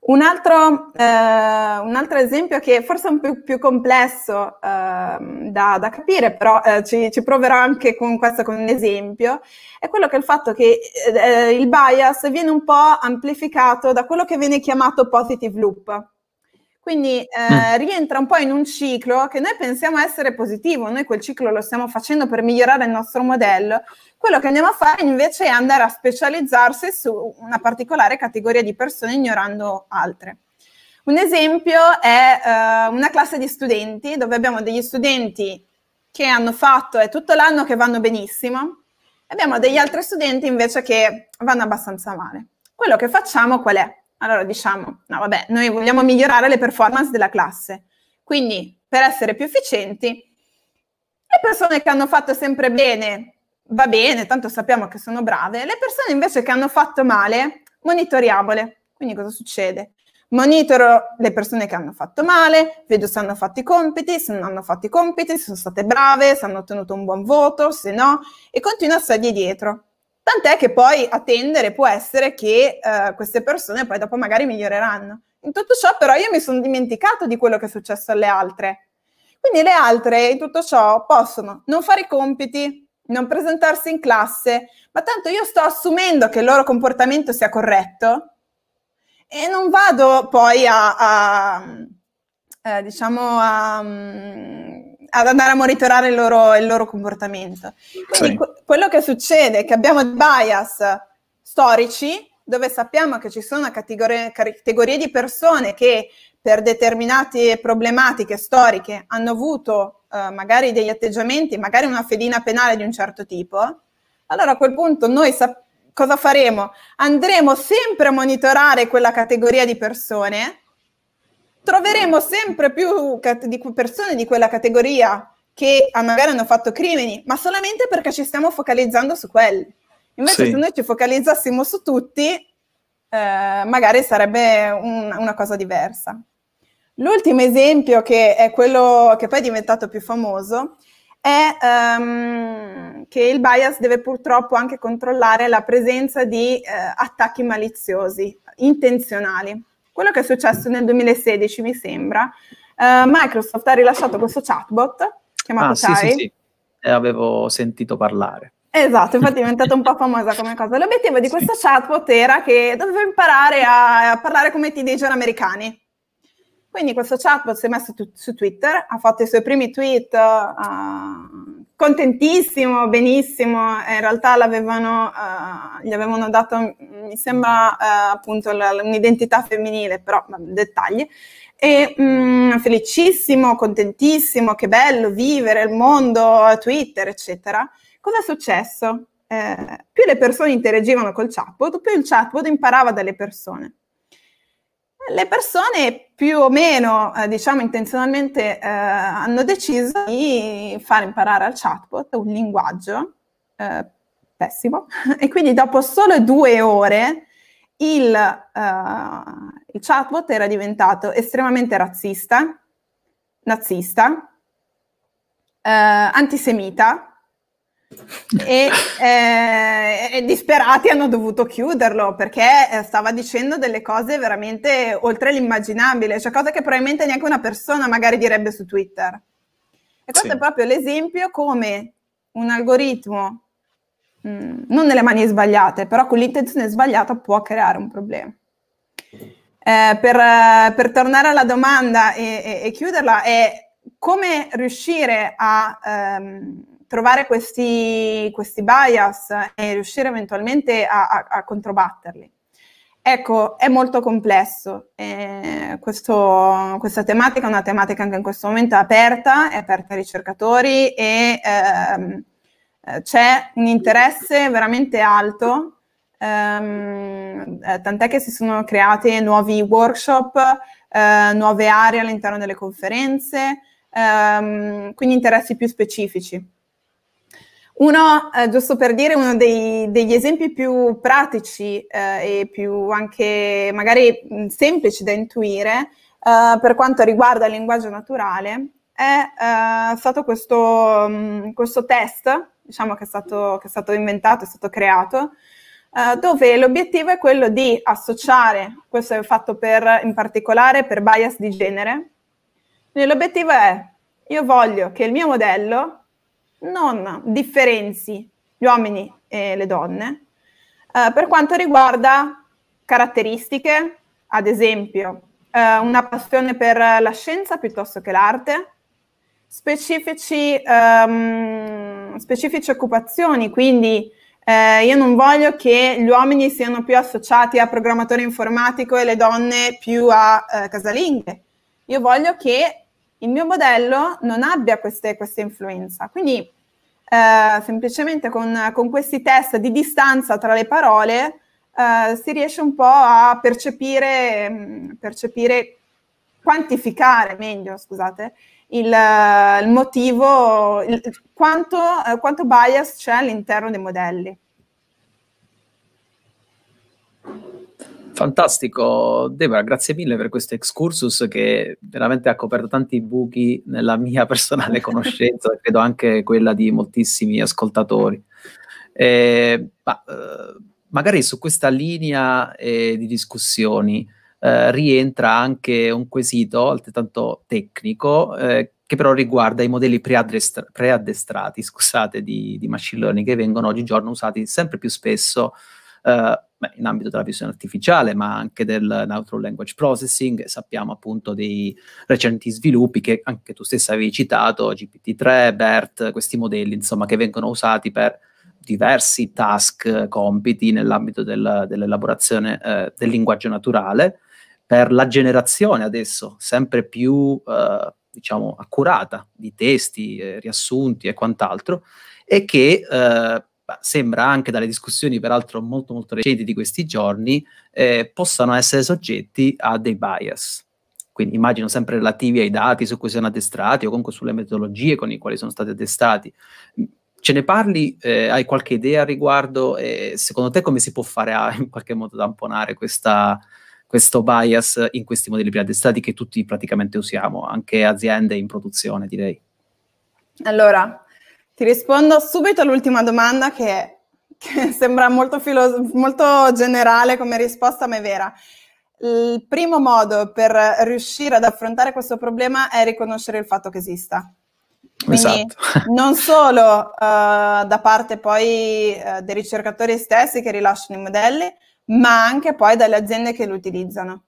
Un altro, eh, un altro, esempio che forse è un po' più complesso eh, da, da, capire, però eh, ci, ci, proverò anche con questo con un esempio, è quello che è il fatto che eh, il bias viene un po' amplificato da quello che viene chiamato positive loop. Quindi eh, mm. rientra un po' in un ciclo che noi pensiamo essere positivo, noi quel ciclo lo stiamo facendo per migliorare il nostro modello, quello che andiamo a fare invece è andare a specializzarsi su una particolare categoria di persone ignorando altre. Un esempio è eh, una classe di studenti dove abbiamo degli studenti che hanno fatto, è tutto l'anno che vanno benissimo, e abbiamo degli altri studenti invece che vanno abbastanza male. Quello che facciamo qual è? Allora diciamo, no vabbè, noi vogliamo migliorare le performance della classe, quindi per essere più efficienti, le persone che hanno fatto sempre bene, va bene, tanto sappiamo che sono brave, le persone invece che hanno fatto male, monitoriamole. Quindi cosa succede? Monitoro le persone che hanno fatto male, vedo se hanno fatto i compiti, se non hanno fatto i compiti, se sono state brave, se hanno ottenuto un buon voto, se no, e continuo a stargli dietro. Tant'è che poi a tendere può essere che uh, queste persone poi dopo magari miglioreranno. In tutto ciò però io mi sono dimenticato di quello che è successo alle altre. Quindi le altre in tutto ciò possono non fare i compiti, non presentarsi in classe, ma tanto io sto assumendo che il loro comportamento sia corretto e non vado poi a, a eh, diciamo, a, ad andare a monitorare il loro, il loro comportamento. Quindi sì. que- quello che succede è che abbiamo bias storici dove sappiamo che ci sono categorie, categorie di persone che per determinate problematiche storiche hanno avuto eh, magari degli atteggiamenti, magari una fedina penale di un certo tipo, allora a quel punto noi sa- cosa faremo? Andremo sempre a monitorare quella categoria di persone troveremo sempre più persone di quella categoria che magari hanno fatto crimini, ma solamente perché ci stiamo focalizzando su quelli. Invece, sì. se noi ci focalizzassimo su tutti, eh, magari sarebbe un, una cosa diversa. L'ultimo esempio, che è quello che poi è diventato più famoso, è um, che il bias deve purtroppo anche controllare la presenza di eh, attacchi maliziosi, intenzionali. Quello che è successo nel 2016, mi sembra, uh, Microsoft ha rilasciato questo chatbot chiamato ah, Kai. Sì, sì, sì. E avevo sentito parlare. Esatto, infatti è diventata un po' famosa come cosa. L'obiettivo di questo chatbot era che doveva imparare a, a, parlare come teenager americani. Quindi questo chatbot si è messo tu, su Twitter, ha fatto i suoi primi tweet uh, contentissimo, benissimo, in realtà l'avevano, uh, gli avevano dato, mi sembra uh, appunto la, un'identità femminile, però dettagli, e mh, mm, felicissimo, contentissimo, che bello vivere il mondo, Twitter, eccetera. Cosa è successo? Eh, più le persone interagivano col chatbot, più il chatbot imparava dalle persone. Le persone più o meno, eh, diciamo intenzionalmente, eh, hanno deciso di far imparare al chatbot un linguaggio eh, pessimo e quindi dopo solo due ore il, uh, il chatbot era diventato estremamente razzista, nazista, eh, antisemita e, eh, disperati hanno dovuto chiuderlo perché eh, stava dicendo delle cose veramente oltre l'immaginabile, cioè cose che probabilmente neanche una persona magari direbbe su Twitter. E questo sì. è proprio l'esempio come un algoritmo mh, mm, non nelle mani sbagliate, però con l'intenzione sbagliata può creare un problema. Eh, per, per, tornare alla domanda e, e, e, chiuderla, è come riuscire a ehm, trovare questi, questi, bias e riuscire eventualmente a, a, a controbatterli. Ecco, è molto complesso. Eh, questo, questa tematica è una tematica anche in questo momento aperta, è aperta ai ricercatori e ehm, eh, c'è un interesse veramente alto, ehm, eh, tant'è che si sono creati nuovi workshop, eh, nuove aree all'interno delle conferenze, ehm, quindi interessi più specifici. Uno, eh, giusto per dire, uno dei, degli esempi più pratici eh, e più anche magari mh, semplici da intuire eh, per quanto riguarda il linguaggio naturale è eh, stato questo, mh, questo test diciamo che è stato, che è stato inventato, è stato creato, eh, dove l'obiettivo è quello di associare, questo è fatto per, in particolare per bias di genere, l'obiettivo è, io voglio che il mio modello non differenzi gli uomini e le donne eh, per quanto riguarda caratteristiche, ad esempio eh, una passione per la scienza piuttosto che l'arte, specifici, um, specifici occupazioni, quindi eh, io non voglio che gli uomini siano più associati a programmatore informatico e le donne più a eh, casalinghe. Io voglio che il mio modello non abbia queste, questa influenza. Quindi eh, semplicemente con, con, questi test di distanza tra le parole eh, si riesce un po' a percepire, mm, percepire quantificare meglio, scusate, il, il motivo, il, quanto, eh, quanto bias c'è all'interno dei modelli. Fantastico, Deborah, grazie mille per questo excursus che veramente ha coperto tanti buchi nella mia personale conoscenza, e credo anche quella di moltissimi ascoltatori. Eh, ma, eh, magari su questa linea eh, di discussioni eh, rientra anche un quesito altrettanto tecnico eh, che però riguarda i modelli preaddestra- preaddestrati scusate, di, di, machine learning che vengono oggigiorno usati sempre più spesso in ambito della visione artificiale, ma anche del natural language processing. Sappiamo appunto dei recenti sviluppi che anche tu stessa avevi citato, GPT-3, BERT, questi modelli insomma che vengono usati per diversi task, compiti nell'ambito del, dell'elaborazione eh, del linguaggio naturale per la generazione adesso sempre più eh, diciamo accurata di testi, eh, riassunti e quant'altro e che eh, sembra anche dalle discussioni peraltro molto molto recenti di questi giorni eh, possano essere soggetti a dei bias quindi immagino sempre relativi ai dati su cui sono addestrati o comunque sulle metodologie con i quali sono stati addestrati ce ne parli? Eh, hai qualche idea a riguardo? E secondo te come si può fare a in qualche modo tamponare questa, questo bias in questi modelli preaddestrati che tutti praticamente usiamo, anche aziende in produzione, direi. Allora, ti rispondo subito all'ultima domanda che, che sembra molto, filo- molto generale come risposta, ma è vera. Il primo modo per riuscire ad affrontare questo problema è riconoscere il fatto che esista. Quindi esatto. non solo uh, da parte poi uh, dei ricercatori stessi che rilasciano i modelli, ma anche poi dalle aziende che lo utilizzano.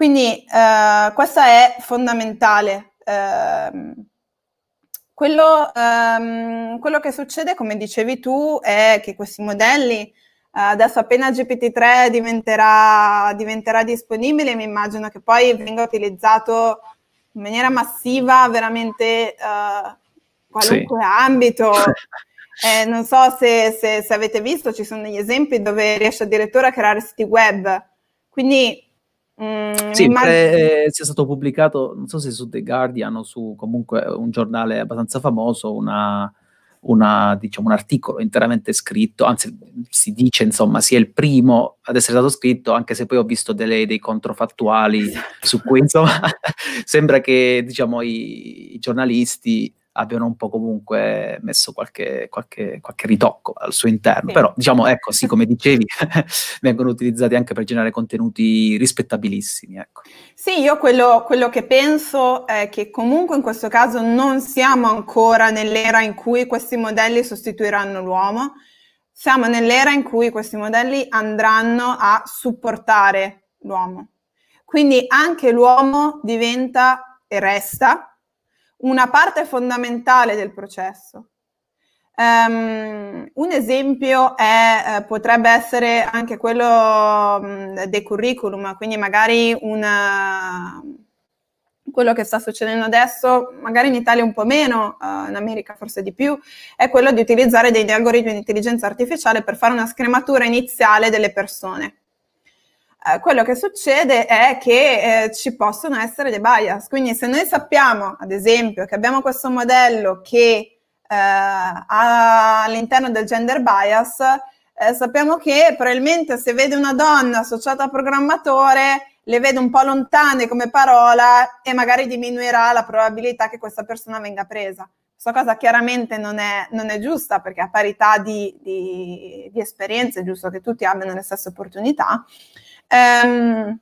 Quindi eh, questo è fondamentale. Eh, quello, ehm, quello, che succede, come dicevi tu, è che questi modelli adesso appena GPT-3 diventerà, diventerà disponibile, mi immagino che poi venga utilizzato in maniera massiva veramente uh, qualunque sì. ambito. Eh, non so se, se, se, avete visto, ci sono degli esempi dove riesce addirittura a creare siti web. Quindi Mm, sì, immagino... pare sia stato pubblicato, non so se su The Guardian o su comunque un giornale abbastanza famoso, una, una, diciamo, un articolo interamente scritto, anzi si dice insomma sia il primo ad essere stato scritto, anche se poi ho visto delle, dei controfattuali su cui insomma sembra che diciamo, i, i giornalisti abbiano un po' comunque messo qualche, qualche, qualche ritocco al suo interno. Sì. Però, diciamo, ecco, sì, come dicevi, vengono utilizzati anche per generare contenuti rispettabilissimi. Ecco. Sì, io quello, quello che penso è che comunque in questo caso non siamo ancora nell'era in cui questi modelli sostituiranno l'uomo, siamo nell'era in cui questi modelli andranno a supportare l'uomo. Quindi anche l'uomo diventa e resta una parte fondamentale del processo. Um, un esempio è, eh, potrebbe essere anche quello um, dei curriculum, quindi magari una, quello che sta succedendo adesso, magari in Italia un po' meno, uh, in America forse di più, è quello di utilizzare degli algoritmi di intelligenza artificiale per fare una scrematura iniziale delle persone. Eh, quello che succede è che eh, ci possono essere dei bias. Quindi se noi sappiamo, ad esempio, che abbiamo questo modello che eh, ha all'interno del gender bias, eh, sappiamo che probabilmente se vede una donna associata a programmatore, le vede un po' lontane come parola e magari diminuirà la probabilità che questa persona venga presa. Questa cosa chiaramente non è, non è giusta perché a parità di, di, di esperienze è giusto che tutti abbiano le stesse opportunità. Um,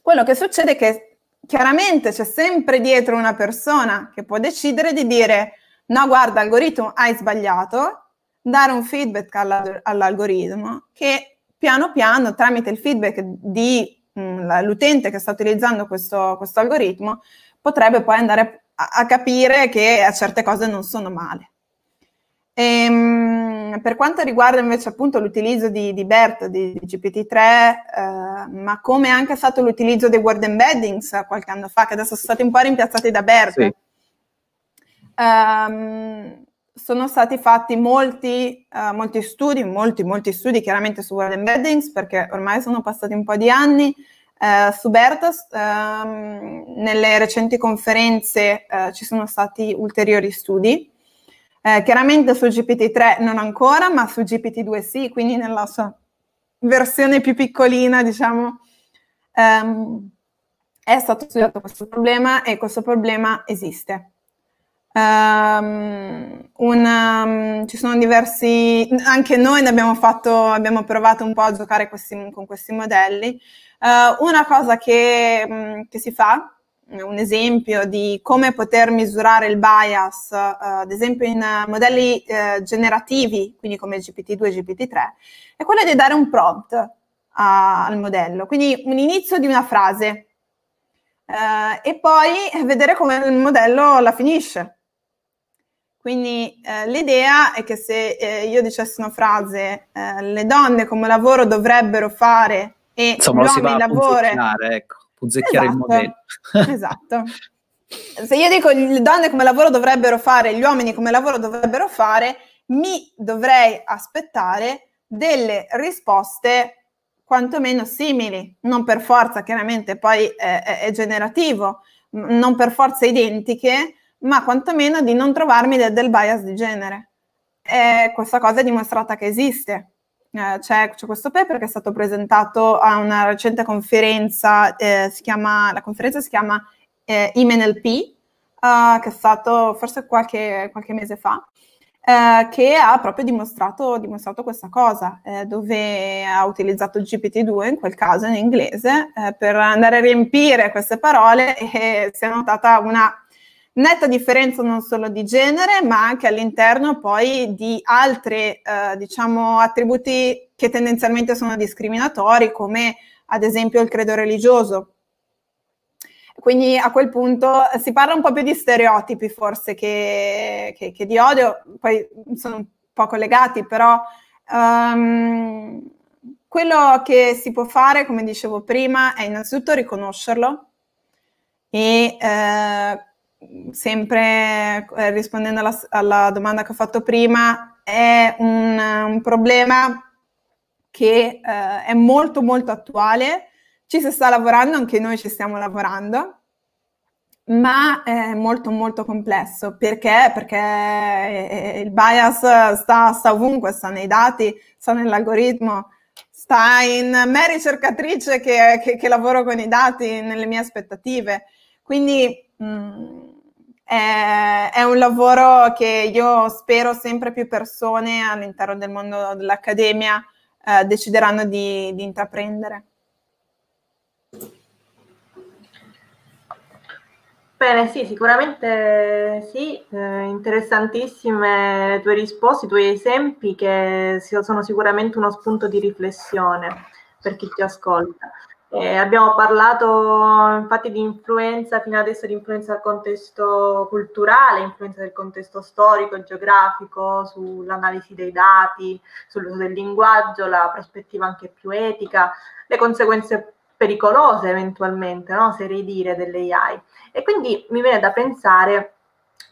quello che succede è che chiaramente c'è sempre dietro una persona che può decidere di dire no, guarda, algoritmo, hai sbagliato, dare un feedback alla, all'algoritmo che piano piano, tramite il feedback di mh, l'utente che sta utilizzando questo, questo algoritmo, potrebbe poi andare a, a, capire che certe cose non sono male. Ehm, per quanto riguarda invece appunto l'utilizzo di, di BERT, di, di GPT-3, eh, ma come anche stato l'utilizzo dei word embeddings qualche anno fa, che adesso sono stati un po' rimpiazzati da BERT, sì. ehm, sono stati fatti molti, uh, molti studi, molti, molti studi chiaramente su word embeddings, perché ormai sono passati un po' di anni, Uh, su BERT, um, nelle recenti conferenze uh, ci sono stati ulteriori studi eh, chiaramente su GPT-3 non ancora, ma su GPT-2 sì, quindi nella sua versione più piccolina, diciamo, ehm, è stato studiato questo problema e questo problema esiste. Um, un, um, ci sono diversi, anche noi abbiamo fatto, abbiamo provato un po' a giocare questi, con questi modelli. Uh, una cosa che, um, che si fa un esempio di come poter misurare il bias, uh, ad esempio in uh, modelli uh, generativi, quindi come GPT-2 e GPT-3, è quello di dare un prompt al modello, quindi un inizio di una frase e poi vedere come il modello la finisce. Quindi l'idea è che se io dicessi una frase, le donne come lavoro dovrebbero fare e Insomma, gli uomini lavorano... Ecco punzecchiare esatto, il modello. esatto. Se io dico le donne come lavoro dovrebbero fare, gli uomini come lavoro dovrebbero fare, mi dovrei aspettare delle risposte quantomeno simili, non per forza, chiaramente poi è, è, è generativo, non per forza identiche, ma quantomeno di non trovarmi del, del bias di genere. E questa cosa è dimostrata che esiste eh, c'è, c'è, questo paper che è stato presentato a una recente conferenza, eh, chiama, la conferenza si chiama eh, IMNLP, uh, che è stato forse qualche, qualche mese fa, eh, che ha proprio dimostrato, dimostrato questa cosa, eh, dove ha utilizzato GPT-2, in quel caso in inglese, eh, per andare a riempire queste parole e si è notata una netta differenza non solo di genere, ma anche all'interno poi di altri, eh, diciamo, attributi che tendenzialmente sono discriminatori, come ad esempio il credo religioso. Quindi a quel punto si parla un po' più di stereotipi forse che, che, che di odio, poi sono un po' collegati, però um, quello che si può fare, come dicevo prima, è innanzitutto riconoscerlo e eh, sempre eh, rispondendo alla, alla, domanda che ho fatto prima, è un, un problema che eh, è molto molto attuale, ci si sta lavorando, anche noi ci stiamo lavorando, ma è molto molto complesso. Perché? Perché eh, il bias sta, sta ovunque, sta nei dati, sta nell'algoritmo, sta in me ricercatrice che, che, che lavoro con i dati, nelle mie aspettative. Quindi mh, è, è, un lavoro che io spero sempre più persone all'interno del mondo dell'accademia eh, decideranno di, di intraprendere. Bene, sì, sicuramente sì, eh, interessantissime le tue risposte, i tuoi esempi che sono sicuramente uno spunto di riflessione per chi ti ascolta. Eh, abbiamo parlato infatti di influenza fino adesso di influenza del contesto culturale, influenza del contesto storico geografico, sull'analisi dei dati, sull'uso del linguaggio, la prospettiva anche più etica, le conseguenze pericolose eventualmente, no? se ridire delle AI. E quindi mi viene da pensare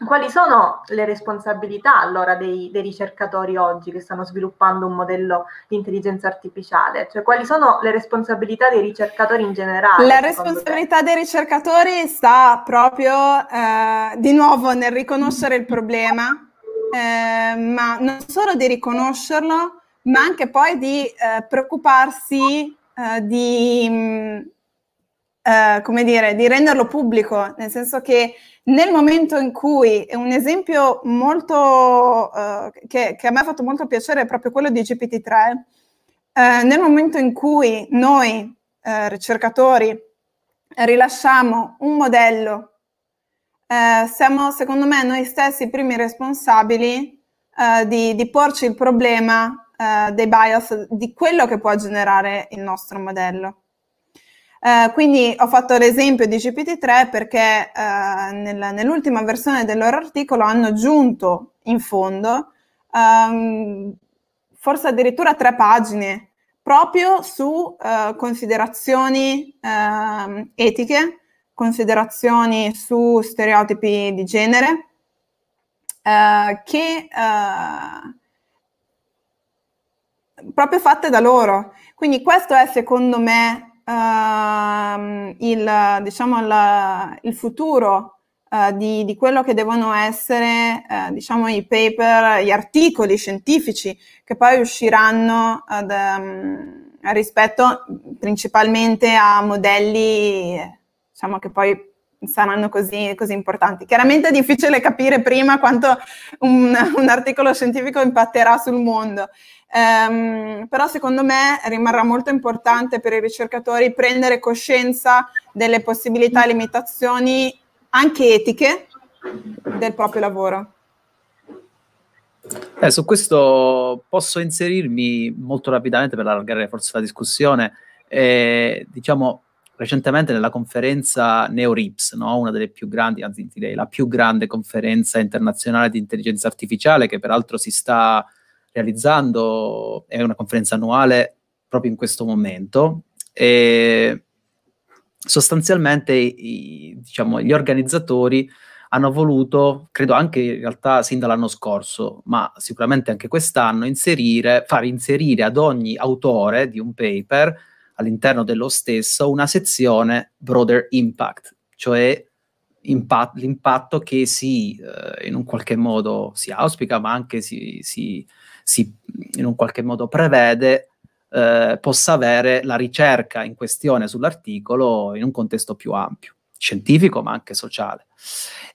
quali sono le responsabilità allora dei, dei, ricercatori oggi che stanno sviluppando un modello di intelligenza artificiale? Cioè quali sono le responsabilità dei ricercatori in generale? La responsabilità te? dei ricercatori sta proprio eh, di nuovo nel riconoscere il problema, eh, ma non solo di riconoscerlo, ma anche poi di eh, preoccuparsi eh, di, mh, eh, come dire, di renderlo pubblico, nel senso che nel momento in cui, un esempio molto, uh, che, che, a me ha fatto molto piacere è proprio quello di GPT-3, uh, nel momento in cui noi uh, ricercatori rilasciamo un modello, siamo secondo me noi stessi i primi responsabili di, di, porci il problema dei bias, di quello che può generare il nostro modello. Eh, quindi ho fatto l'esempio di GPT-3 perché eh, nel, nell'ultima versione del loro articolo hanno aggiunto in fondo um, forse addirittura tre pagine proprio su uh, considerazioni uh, etiche, considerazioni su stereotipi di genere, uh, che proprio fatte da loro. Quindi questo è secondo me uh, il, diciamo, la, il futuro uh, di, di, quello che devono essere uh, diciamo, i paper, gli articoli scientifici che poi usciranno ad, um, rispetto principalmente a modelli diciamo, che poi saranno così, così, importanti. Chiaramente è difficile capire prima quanto un, un articolo scientifico impatterà sul mondo, Um, però secondo me rimarrà molto importante per i ricercatori prendere coscienza delle possibilità e limitazioni anche etiche del proprio lavoro. Eh, su questo posso inserirmi molto rapidamente per allargare forse la discussione. Eh, diciamo, recentemente nella conferenza NeoRIPS, no? una delle più grandi, anzi direi la più grande conferenza internazionale di intelligenza artificiale che peraltro si sta realizzando, è una conferenza annuale proprio in questo momento, e sostanzialmente i, diciamo, gli organizzatori hanno voluto, credo anche in realtà sin dall'anno scorso, ma sicuramente anche quest'anno, inserire, far inserire ad ogni autore di un paper all'interno dello stesso una sezione broader impact, cioè impact, l'impatto che si eh, in un qualche modo si auspica, ma anche si, si, si in un qualche modo prevede eh, possa avere la ricerca in questione sull'articolo in un contesto più ampio, scientifico ma anche sociale.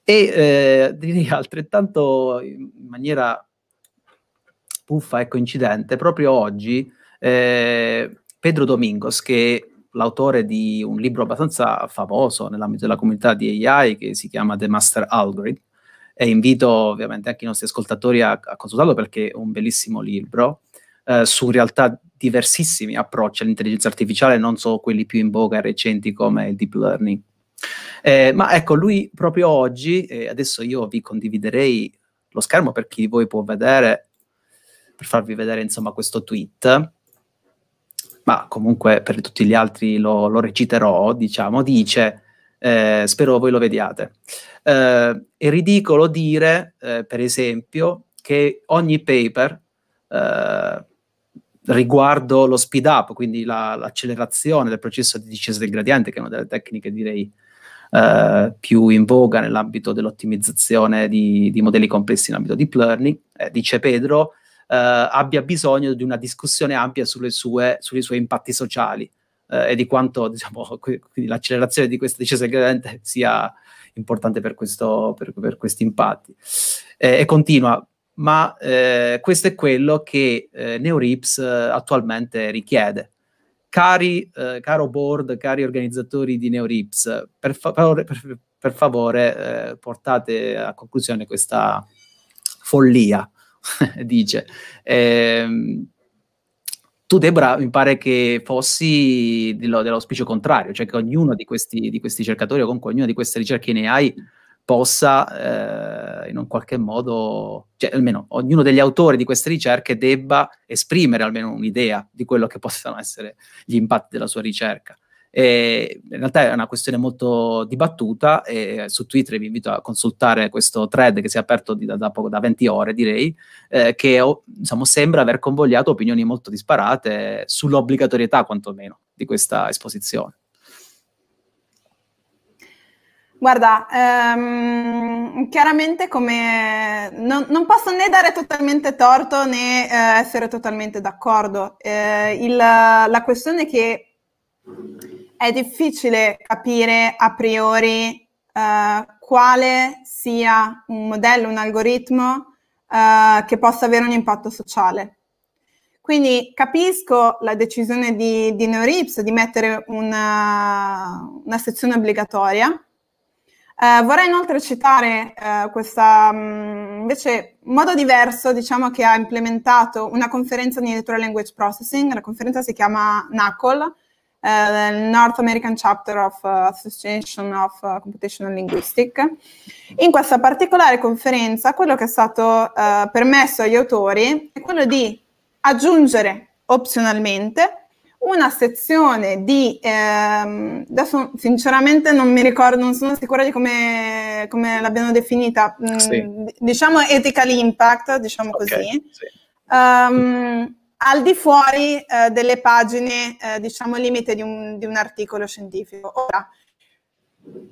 E eh, direi altrettanto in maniera puffa e coincidente, proprio oggi eh, Pedro Domingos, che è l'autore di un libro abbastanza famoso nell'ambito della comunità di AI che si chiama The Master Algorithm, e invito ovviamente anche i nostri ascoltatori a, a consultarlo perché è un bellissimo libro eh, su realtà diversissimi approcci all'intelligenza artificiale, non solo quelli più in voga recenti come il deep learning. Eh, ma ecco, lui proprio oggi, eh, adesso io vi condividerei lo schermo per chi di voi può vedere, per farvi vedere insomma questo tweet, ma comunque per tutti gli altri lo, lo reciterò, diciamo, dice, eh, spero voi lo vediate, eh, è ridicolo dire, eh, per esempio, che ogni paper eh, riguardo lo speed up, quindi la, l'accelerazione del processo di discesa del gradiente, che è una delle tecniche direi eh, più in voga nell'ambito dell'ottimizzazione di, di modelli complessi in ambito deep learning, eh, dice Pedro, abbia bisogno di una discussione ampia sue, sui suoi impatti sociali eh, e di quanto diciamo, l'accelerazione di questa discesa del gradiente sia importante per, questo, per, per questi impatti. Eh, e continua, ma eh, questo è quello che eh, NeoRips eh, attualmente richiede. Cari, eh, caro board, cari organizzatori di NeoRips, per, fa- per, favore eh, portate a conclusione questa follia, dice. Ehm, tu, Debra, mi pare che fossi dello, dell'auspicio contrario, cioè che ognuno di questi, di questi cercatori o comunque ognuna di queste ricerche ne hai possa eh, in un qualche modo, cioè almeno ognuno degli autori di queste ricerche debba esprimere almeno un'idea di quello che possano essere gli impatti della sua ricerca. E in realtà è una questione molto dibattuta e su Twitter vi invito a consultare questo thread che si è aperto di, da, da, poco, da 20 ore direi, eh, che oh, diciamo, sembra aver convogliato opinioni molto disparate sull'obbligatorietà quantomeno di questa esposizione. Guarda, ehm, chiaramente come non, non, posso né dare totalmente torto né eh, essere totalmente d'accordo. Eh, il, la questione che è difficile capire a priori eh, quale sia un modello, un algoritmo eh, che possa avere un impatto sociale. Quindi capisco la decisione di, di Neurips di mettere una, una sezione obbligatoria, Uh, vorrei inoltre citare uh, questo um, invece modo diverso, diciamo, che ha implementato una conferenza di Natural Language Processing, la conferenza si chiama NACOL, uh, North American Chapter of Association of Computational Linguistics. In questa particolare conferenza quello che è stato permesso agli autori è quello di aggiungere opzionalmente una sezione di, ehm, adesso sinceramente non mi ricordo, non sono sicura di come, come l'abbiano definita, mm, sì. diciamo ethical impact, diciamo okay, così, sì. um, al di fuori eh, delle pagine, eh, diciamo, limite di un, di un, articolo scientifico. Ora,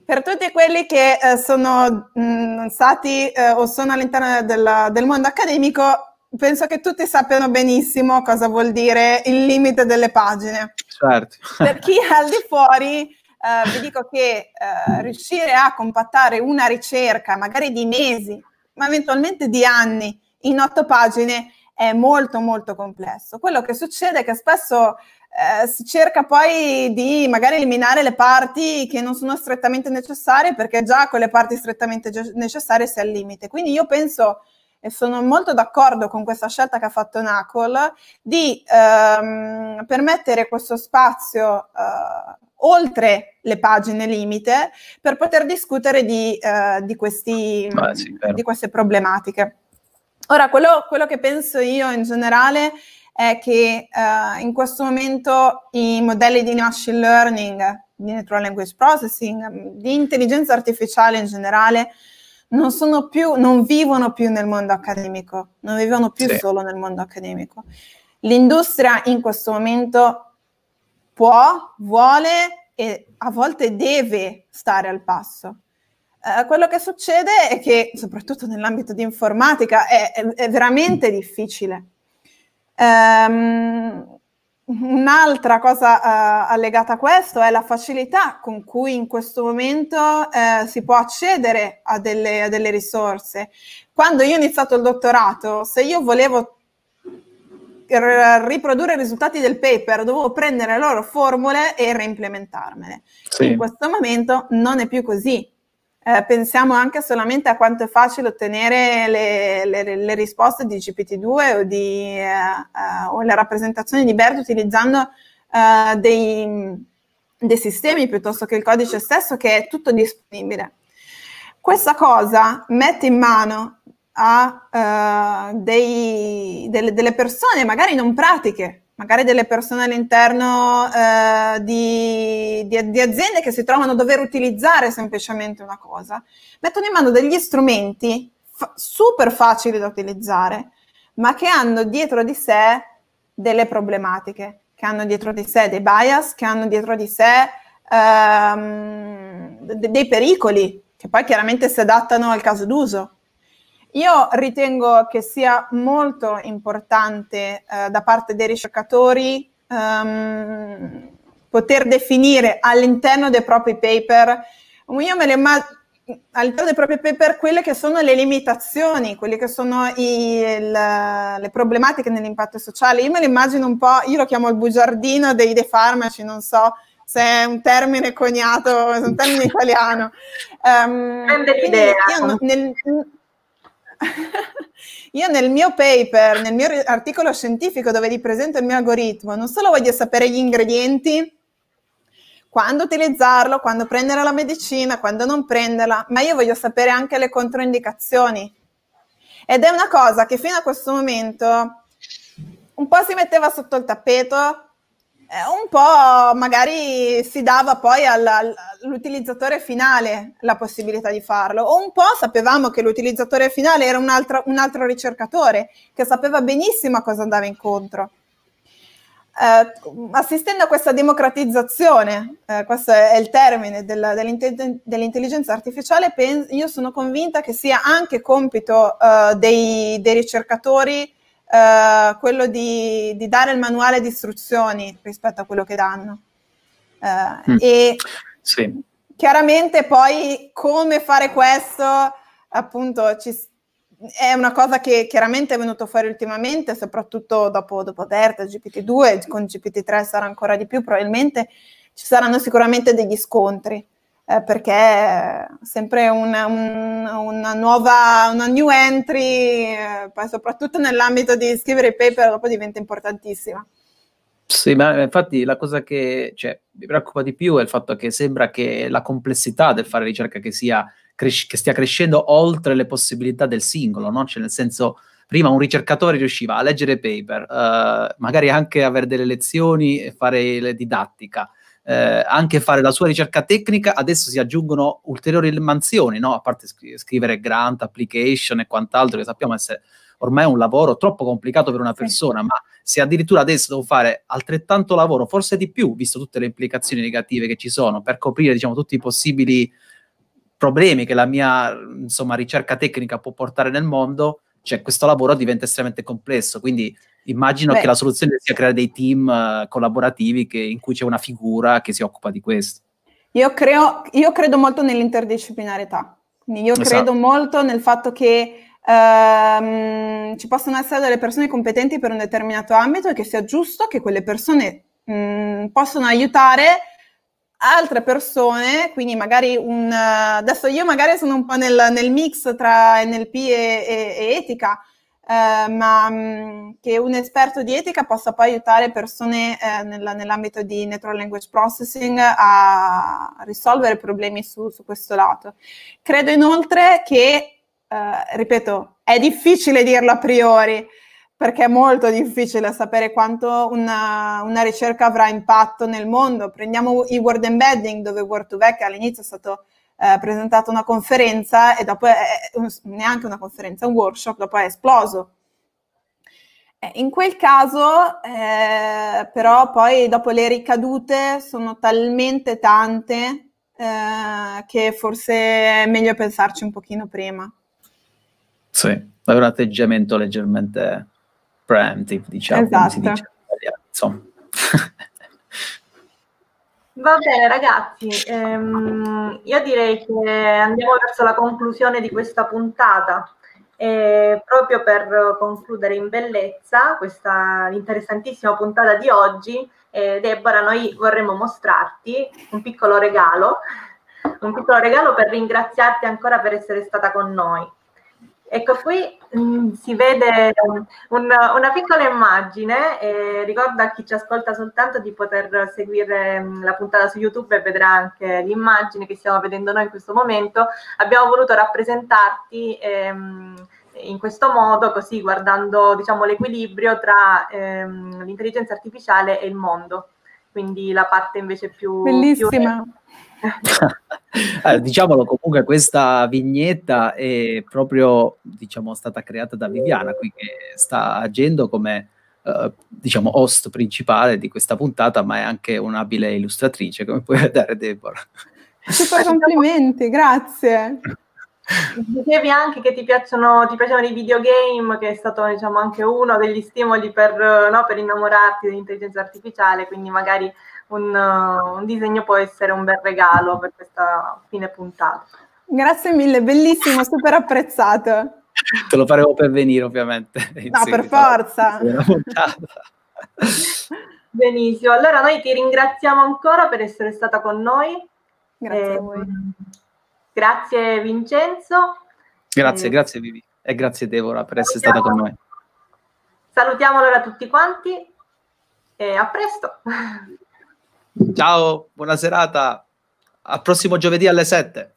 per tutti quelli che eh, sono mh, mm, stati eh, o sono all'interno del, del mondo accademico, penso che tutti sappiano benissimo cosa vuol dire il limite delle pagine. Certo. Per chi è al di fuori, eh, vi dico che eh, riuscire a compattare una ricerca, magari di mesi, ma eventualmente di anni, in otto pagine è molto molto complesso. Quello che succede è che spesso eh, si cerca poi di magari eliminare le parti che non sono strettamente necessarie perché già con le parti strettamente necessarie si è al limite. Quindi io penso e sono molto d'accordo con questa scelta che ha fatto Nacol di ehm, permettere questo spazio eh, oltre le pagine limite per poter discutere di, eh, di, questi, ah, sì, di queste problematiche. Ora, quello, quello, che penso io in generale è che eh, in questo momento i modelli di machine learning, di natural language processing, di intelligenza artificiale in generale, non sono più, non vivono più nel mondo accademico, non vivono più sì. solo nel mondo accademico. L'industria in questo momento può, vuole e a volte deve stare al passo. Quello che succede è che, soprattutto nell'ambito di informatica, è, è, è veramente difficile. Um, Un'altra cosa uh, allegata a questo è la facilità con cui in questo momento uh, si può accedere a delle, a delle, risorse. Quando io ho iniziato il dottorato, se io volevo riprodurre i risultati del paper, dovevo prendere le loro formule e reimplementarmele. Sì. In questo momento non è più così. Eh, pensiamo anche solamente a quanto è facile ottenere le, le, le risposte di GPT-2 o, di, eh, eh, o le rappresentazioni di BERT utilizzando eh, dei, dei sistemi piuttosto che il codice stesso che è tutto disponibile. Questa cosa mette in mano a uh, dei, delle, delle, persone magari non pratiche, magari delle persone all'interno uh, di, di, di, aziende che si trovano a dover utilizzare semplicemente una cosa, mettono in mano degli strumenti fa- super facili da utilizzare, ma che hanno dietro di sé delle problematiche, che hanno dietro di sé dei bias, che hanno dietro di sé um, de- dei pericoli, che poi chiaramente si adattano al caso d'uso. Io ritengo che sia molto importante eh, da parte dei ricercatori um, poter definire all'interno dei propri paper, io me le immagino all'interno dei propri paper quelle che sono le limitazioni, quelle che sono i, il, le problematiche nell'impatto sociale. Io me le immagino un po', io lo chiamo il bugiardino dei, dei farmaci, non so se è un termine coniato, è un termine italiano. Um. Io nel, io nel mio paper, nel mio articolo scientifico dove vi presento il mio algoritmo, non solo voglio sapere gli ingredienti, quando utilizzarlo, quando prendere la medicina, quando non prenderla, ma io voglio sapere anche le controindicazioni. Ed è una cosa che fino a questo momento un po' si metteva sotto il tappeto, eh, un po' magari si dava poi al, all'utilizzatore finale la possibilità di farlo, o un po' sapevamo che l'utilizzatore finale era un altro, un altro ricercatore che sapeva benissimo a cosa andava incontro. Eh, assistendo a questa democratizzazione, eh, questo è il termine del, dell'intelligenza artificiale, penso, io sono convinta che sia anche compito eh, dei, dei ricercatori uh, quello di, di, dare il manuale di istruzioni rispetto a quello che danno. Uh, mm. E sì. chiaramente poi come fare questo, appunto, ci, è una cosa che chiaramente è venuto fuori ultimamente, soprattutto dopo, dopo Berta, GPT-2, con GPT-3 sarà ancora di più, probabilmente ci saranno sicuramente degli scontri eh, perché è sempre una, un, una nuova, una new entry, eh, soprattutto nell'ambito di scrivere i paper, dopo diventa importantissima. Sì, ma infatti la cosa che cioè, mi preoccupa di più è il fatto che sembra che la complessità del fare ricerca che, sia, cres- che stia crescendo oltre le possibilità del singolo, no? Cioè nel senso, prima un ricercatore riusciva a leggere paper, uh, magari anche avere delle lezioni e fare la didattica, eh, anche fare la sua ricerca tecnica, adesso si aggiungono ulteriori mansioni, no? a parte scri- scrivere grant, application e quant'altro, che sappiamo essere ormai un lavoro troppo complicato per una persona, ma se addirittura adesso devo fare altrettanto lavoro, forse di più, visto tutte le implicazioni negative che ci sono, per coprire diciamo, tutti i possibili problemi che la mia insomma, ricerca tecnica può portare nel mondo, cioè questo lavoro diventa estremamente complesso. Quindi Immagino Beh. che la soluzione sia creare dei team uh, collaborativi che, in cui c'è una figura che si occupa di questo. Io, creo, io credo molto nell'interdisciplinarietà, quindi io esatto. credo molto nel fatto che ehm, ci possono essere delle persone competenti per un determinato ambito e che sia giusto che quelle persone mh, possano aiutare altre persone, quindi magari un... adesso io magari sono un po' nel, nel mix tra NLP e, e, e etica, eh, ma mm, che un esperto di etica possa poi aiutare persone eh, nella, nell'ambito di natural language processing a risolvere problemi su, su questo lato. Credo inoltre che, eh, ripeto, è difficile dirlo a priori, perché è molto difficile sapere quanto una, una, ricerca avrà impatto nel mondo. Prendiamo i word embedding, dove Word2Vec all'inizio è stato eh, presentato una conferenza e dopo è, neanche una conferenza, un workshop, dopo è esploso. Eh, in quel caso, eh, però, poi dopo le ricadute sono talmente tante eh, che forse è meglio pensarci un pochino prima. Sì, avere un atteggiamento leggermente preemptive, diciamo, esatto. si dice. Insomma. Va bene ragazzi, ehm, io direi che andiamo verso la conclusione di questa puntata. E proprio per concludere in bellezza questa interessantissima puntata di oggi, eh, Deborah, noi vorremmo mostrarti un piccolo regalo, un piccolo regalo per ringraziarti ancora per essere stata con noi. Ecco qui mm, si vede un, una piccola immagine, eh, ricordo a chi ci ascolta soltanto di poter seguire mm, la puntata su YouTube e vedrà anche l'immagine che stiamo vedendo noi in questo momento. Abbiamo voluto rappresentarti ehm, in questo modo, così guardando diciamo, l'equilibrio tra ehm, l'intelligenza artificiale e il mondo, quindi la parte invece più... Bellissima! Più... eh, diciamolo comunque questa vignetta è proprio diciamo, stata creata da Viviana qui che sta agendo come eh, diciamo host principale di questa puntata ma è anche un'abile illustratrice come puoi vedere Deborah. Super complimenti grazie. Dicevi anche che ti piacciono, ti piacciono i videogame, che è stato diciamo, anche uno degli stimoli per, no, per innamorarti dell'intelligenza artificiale, quindi magari un, un, disegno può essere un bel regalo per questa fine puntata. Grazie mille, bellissimo, super apprezzato. Te lo faremo per venire ovviamente. No, per forza. Benissimo, allora noi ti ringraziamo ancora per essere stata con noi. Grazie eh, a voi. Grazie Vincenzo. Grazie, eh, grazie Vivi e grazie Deborah per essere stata con noi. Salutiamo allora tutti quanti e a presto. Ciao, buona serata. Al prossimo giovedì alle 7.